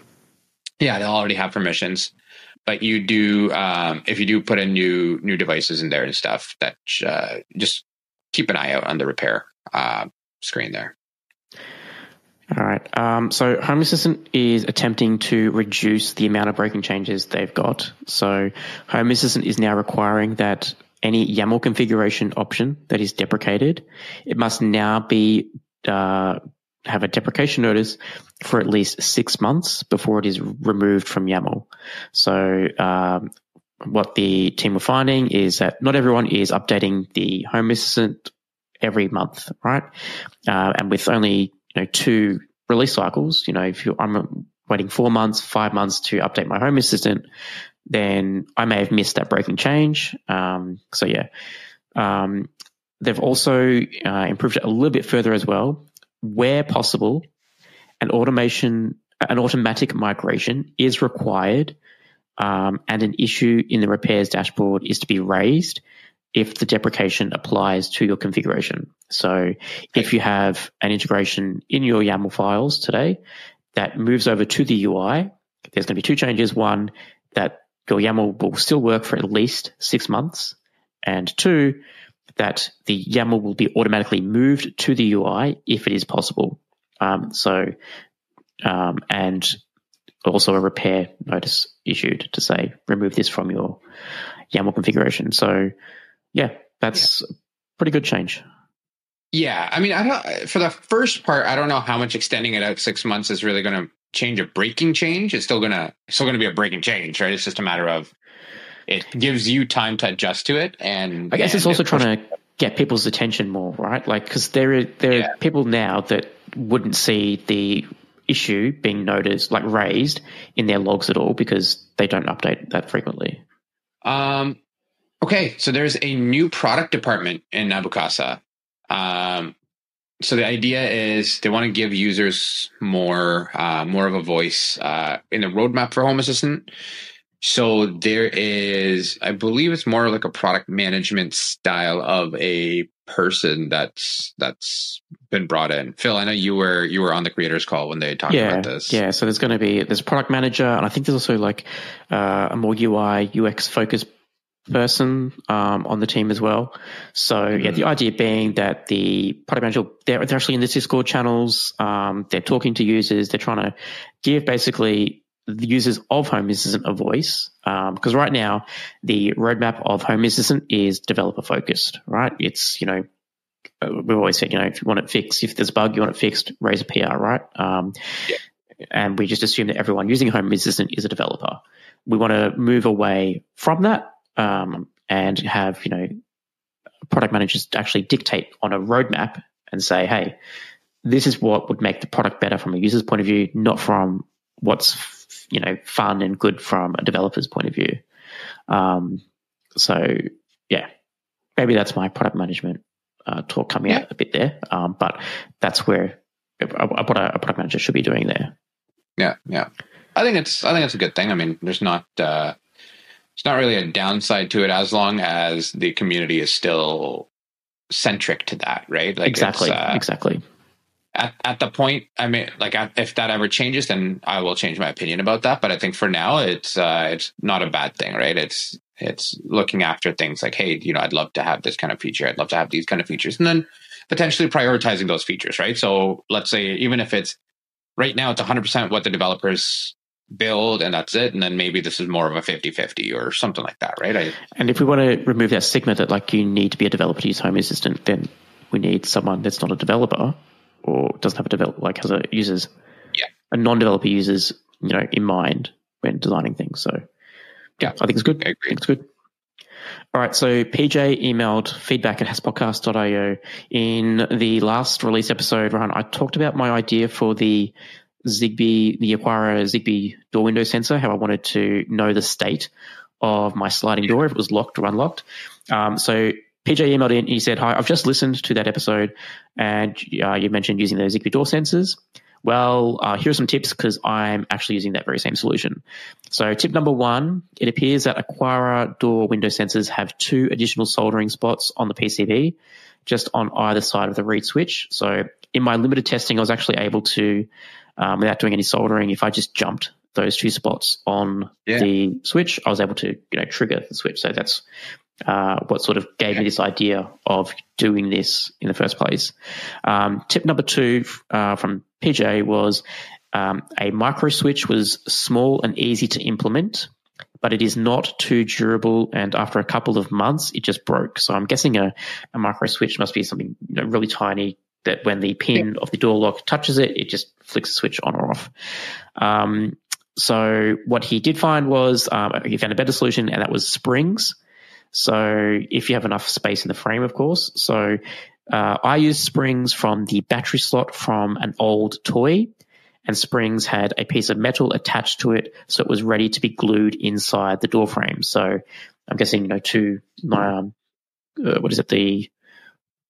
yeah, they'll already have permissions. But you do, um, if you do put in new new devices in there and stuff, that uh, just keep an eye out on the repair uh, screen there. All right. Um, so Home Assistant is attempting to reduce the amount of breaking changes they've got. So Home Assistant is now requiring that any YAML configuration option that is deprecated, it must now be uh, have a deprecation notice for at least six months before it is removed from YAML. So um, what the team were finding is that not everyone is updating the Home Assistant every month, right? Uh, and with only you know two release cycles, you know, if you, I'm waiting four months, five months to update my Home Assistant, then I may have missed that breaking change. Um, so yeah, um, they've also uh, improved it a little bit further as well, where possible. An automation, an automatic migration is required, um, and an issue in the repairs dashboard is to be raised if the deprecation applies to your configuration. So if you have an integration in your YAML files today that moves over to the UI, there's going to be two changes. One, that your YAML will still work for at least six months. And two, that the YAML will be automatically moved to the UI if it is possible. Um, so, um, and also a repair notice issued to say remove this from your YAML configuration. So, yeah, that's a pretty good change. Yeah, I mean, I don't. For the first part, I don't know how much extending it out six months is really going to change a breaking change. It's still gonna still gonna be a breaking change, right? It's just a matter of it gives you time to adjust to it, and I guess it's also it trying to get people's attention more, right? Like, because there are there Yeah. are people now that wouldn't see the issue being noticed, like raised in their logs at all, because they don't update that frequently. Um, okay, so there's a new product department in Nabu Casa. Um, so the idea is they want to give users more, uh, more of a voice uh, in the roadmap for Home Assistant. So there is, I believe it's more like a product management style of a person that's that's been brought in. Phil, I know you were you were on the creators call when they talked yeah, about this. Yeah, so there's going to be there's a product manager, and I think there's also like uh, a more UI UX focused person um, on the team as well. So yeah, the mm-hmm. idea being that the product manager they're, they're actually in the Discord channels. Um, they're talking to users. They're trying to give basically the users of Home Assistant a voice. Because um, right now, the roadmap of Home Assistant is developer focused, right? It's, you know, we've always said, you know, if you want it fixed, if there's a bug, you want it fixed, raise a PR, right? Um, yeah. And we just assume that everyone using Home Assistant is a developer. We want to move away from that um, and have, you know, product managers actually dictate on a roadmap and say, hey, this is what would make the product better from a user's point of view, not from what's you know fun and good from a developer's point of view. Um, so yeah, maybe that's my product management uh, talk coming yeah. out a bit there, um, but that's where what a, a, product manager should be doing there. Yeah, yeah. I think it's I think it's a good thing. I mean, there's not uh, it's not really a downside to it as long as the community is still centric to that, right? Like exactly, uh, exactly at, at the point, I mean, like if that ever changes, then I will change my opinion about that. But I think for now, it's uh, it's not a bad thing, right? It's it's looking after things like, hey, you know, I'd love to have this kind of feature. I'd love to have these kind of features, and then potentially prioritizing those features, right? So let's say even if it's right now, it's 100% what the developers build and that's it and then maybe this is more of a 50-50 or something like that right I, and if we want to remove that stigma that like you need to be a developer to use home assistant then we need someone that's not a developer or doesn't have a developer, like has a users, yeah. a non-developer users, you know, in mind when designing things. So yeah, I think it's good. I, I think it's good. All right, so PJ emailed feedback at hasspodcast.io. In the last release episode, Rohan, I talked about my idea for the Zigbee, the Aqara Zigbee door window sensor, how I wanted to know the state of my sliding door, if it was locked or unlocked. Um, so PJ emailed in. He said, "Hi, I've just listened to that episode, and uh, you mentioned using the Zigbee door sensors. Well, uh, here are some tips because I'm actually using that very same solution. So, tip number one: it appears that Aqara door window sensors have two additional soldering spots on the PCB, just on either side of the reed switch. So, in my limited testing, I was actually able to, um, without doing any soldering, if I just jumped those two spots on yeah. the switch, I was able to you know trigger the switch. So that's uh, what sort of gave me this idea of doing this in the first place. Um, tip number two uh, from PJ was um, a micro switch was small and easy to implement, but it is not too durable. And after a couple of months, it just broke. So I'm guessing a, a micro switch must be something you know, really tiny that when the pin yeah. of the door lock touches it, it just flicks the switch on or off. Um, so what he did find was um, he found a better solution, and that was springs. So if you have enough space in the frame, of course. So uh, I used springs from the battery slot from an old toy, and springs had a piece of metal attached to it, so it was ready to be glued inside the door frame. So I'm guessing you know two um, uh, what is it the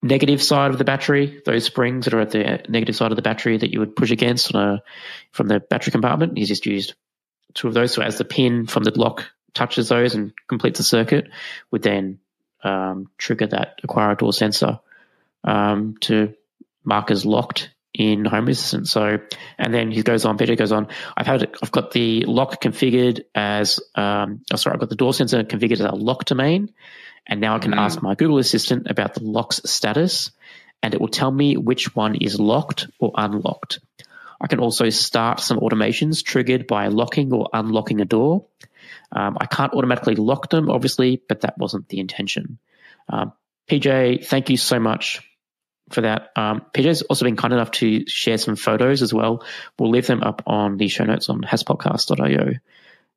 negative side of the battery, those springs that are at the negative side of the battery that you would push against a, from the battery compartment. He's just used two of those. So as the pin from the lock touches those and completes the circuit would then um, trigger that Aqara door sensor um, to mark as locked in Home Assistant. So, and then he goes on, Peter goes on, I've had, I've got the lock configured as, um, oh, sorry, I've got the door sensor configured as a lock domain. And now I can mm. ask my Google Assistant about the lock's status and it will tell me which one is locked or unlocked. I can also start some automations triggered by locking or unlocking a door. Um, I can't automatically lock them, obviously, but that wasn't the intention. Um, PJ, thank you so much for that. Um, PJ's also been kind enough to share some photos as well. We'll leave them up on the show notes on hasspodcast.io.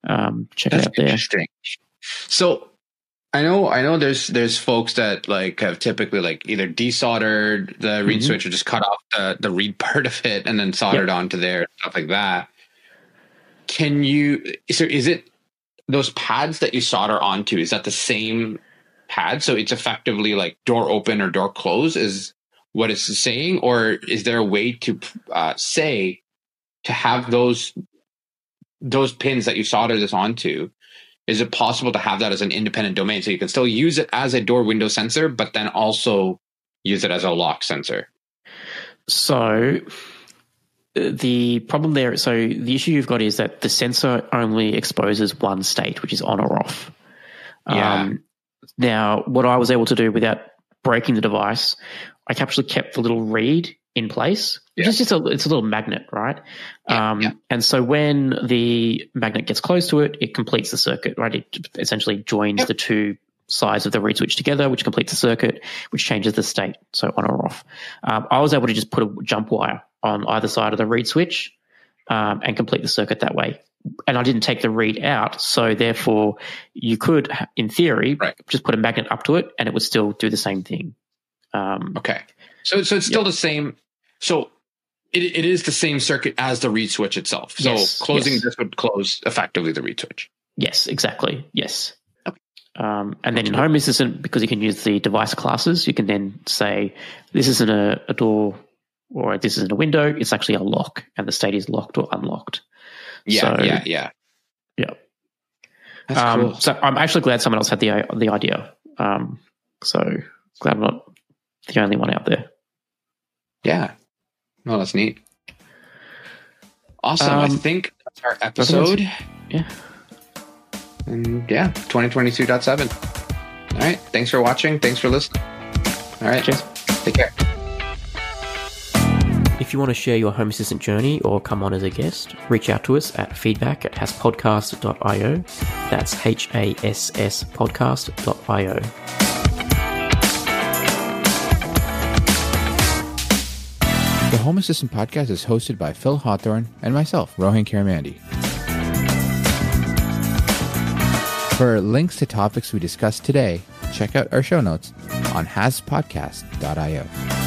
Um, check That's it out there. Interesting. So I know, I know. There's there's folks that like have typically like either desoldered the reed mm-hmm. switch or just cut off the the reed part of it and then soldered yep. onto there stuff like that. Can you? Is there? Is it those pads that you solder onto, is that the same pad? So it's effectively like door open or door close is what it's saying? Or is there a way to uh, say to have those those pins that you solder this onto is it possible to have that as an independent domain so you can still use it as a door window sensor, but then also use it as a lock sensor? So the problem there, so the issue you've got is that the sensor only exposes one state, which is on or off. Yeah. Um, now, what I was able to do without breaking the device, I actually kept the little reed in place, Yeah. is just a it's a little magnet, right? Yeah, um, yeah. And so when the magnet gets close to it, it completes the circuit, right? It essentially joins the two sides of the reed switch together, which completes the circuit, which changes the state, so on or off. Um, I was able to just put a jump wire on either side of the reed switch um, and complete the circuit that way. And I didn't take the reed out, so therefore you could, in theory, Right. just put a magnet up to it, and it would still do the same thing. Um, Okay. So so it's still the same. So it, it is the same circuit as the reed switch itself. So Yes, closing yes. this would close effectively the reed switch. Yes, exactly. Yes. Okay. Um, and then in Home Assistant, because you can use the device classes, you can then say, this isn't a, a door or this isn't a window, it's actually a lock, and the state is locked or unlocked. Yeah, So- yeah, yeah. Yeah. That's Um, cool. So I'm actually glad someone else had the the idea. Um, so glad I'm not the only one out there. Yeah. No, that's neat. Awesome. I Um, think that's our episode. Yeah. And yeah, 2022.7. All right. Thanks for watching. Thanks for listening. All right. Cheers. Take care. If you want to share your Home Assistant journey or come on as a guest, reach out to us at feedback at hasspodcast.io. That's H A S S podcast.io. The Home Assistant podcast is hosted by Phil Hawthorne and myself, Rohan Karamandi. For links to topics we discussed today, check out our show notes on hasspodcast.io.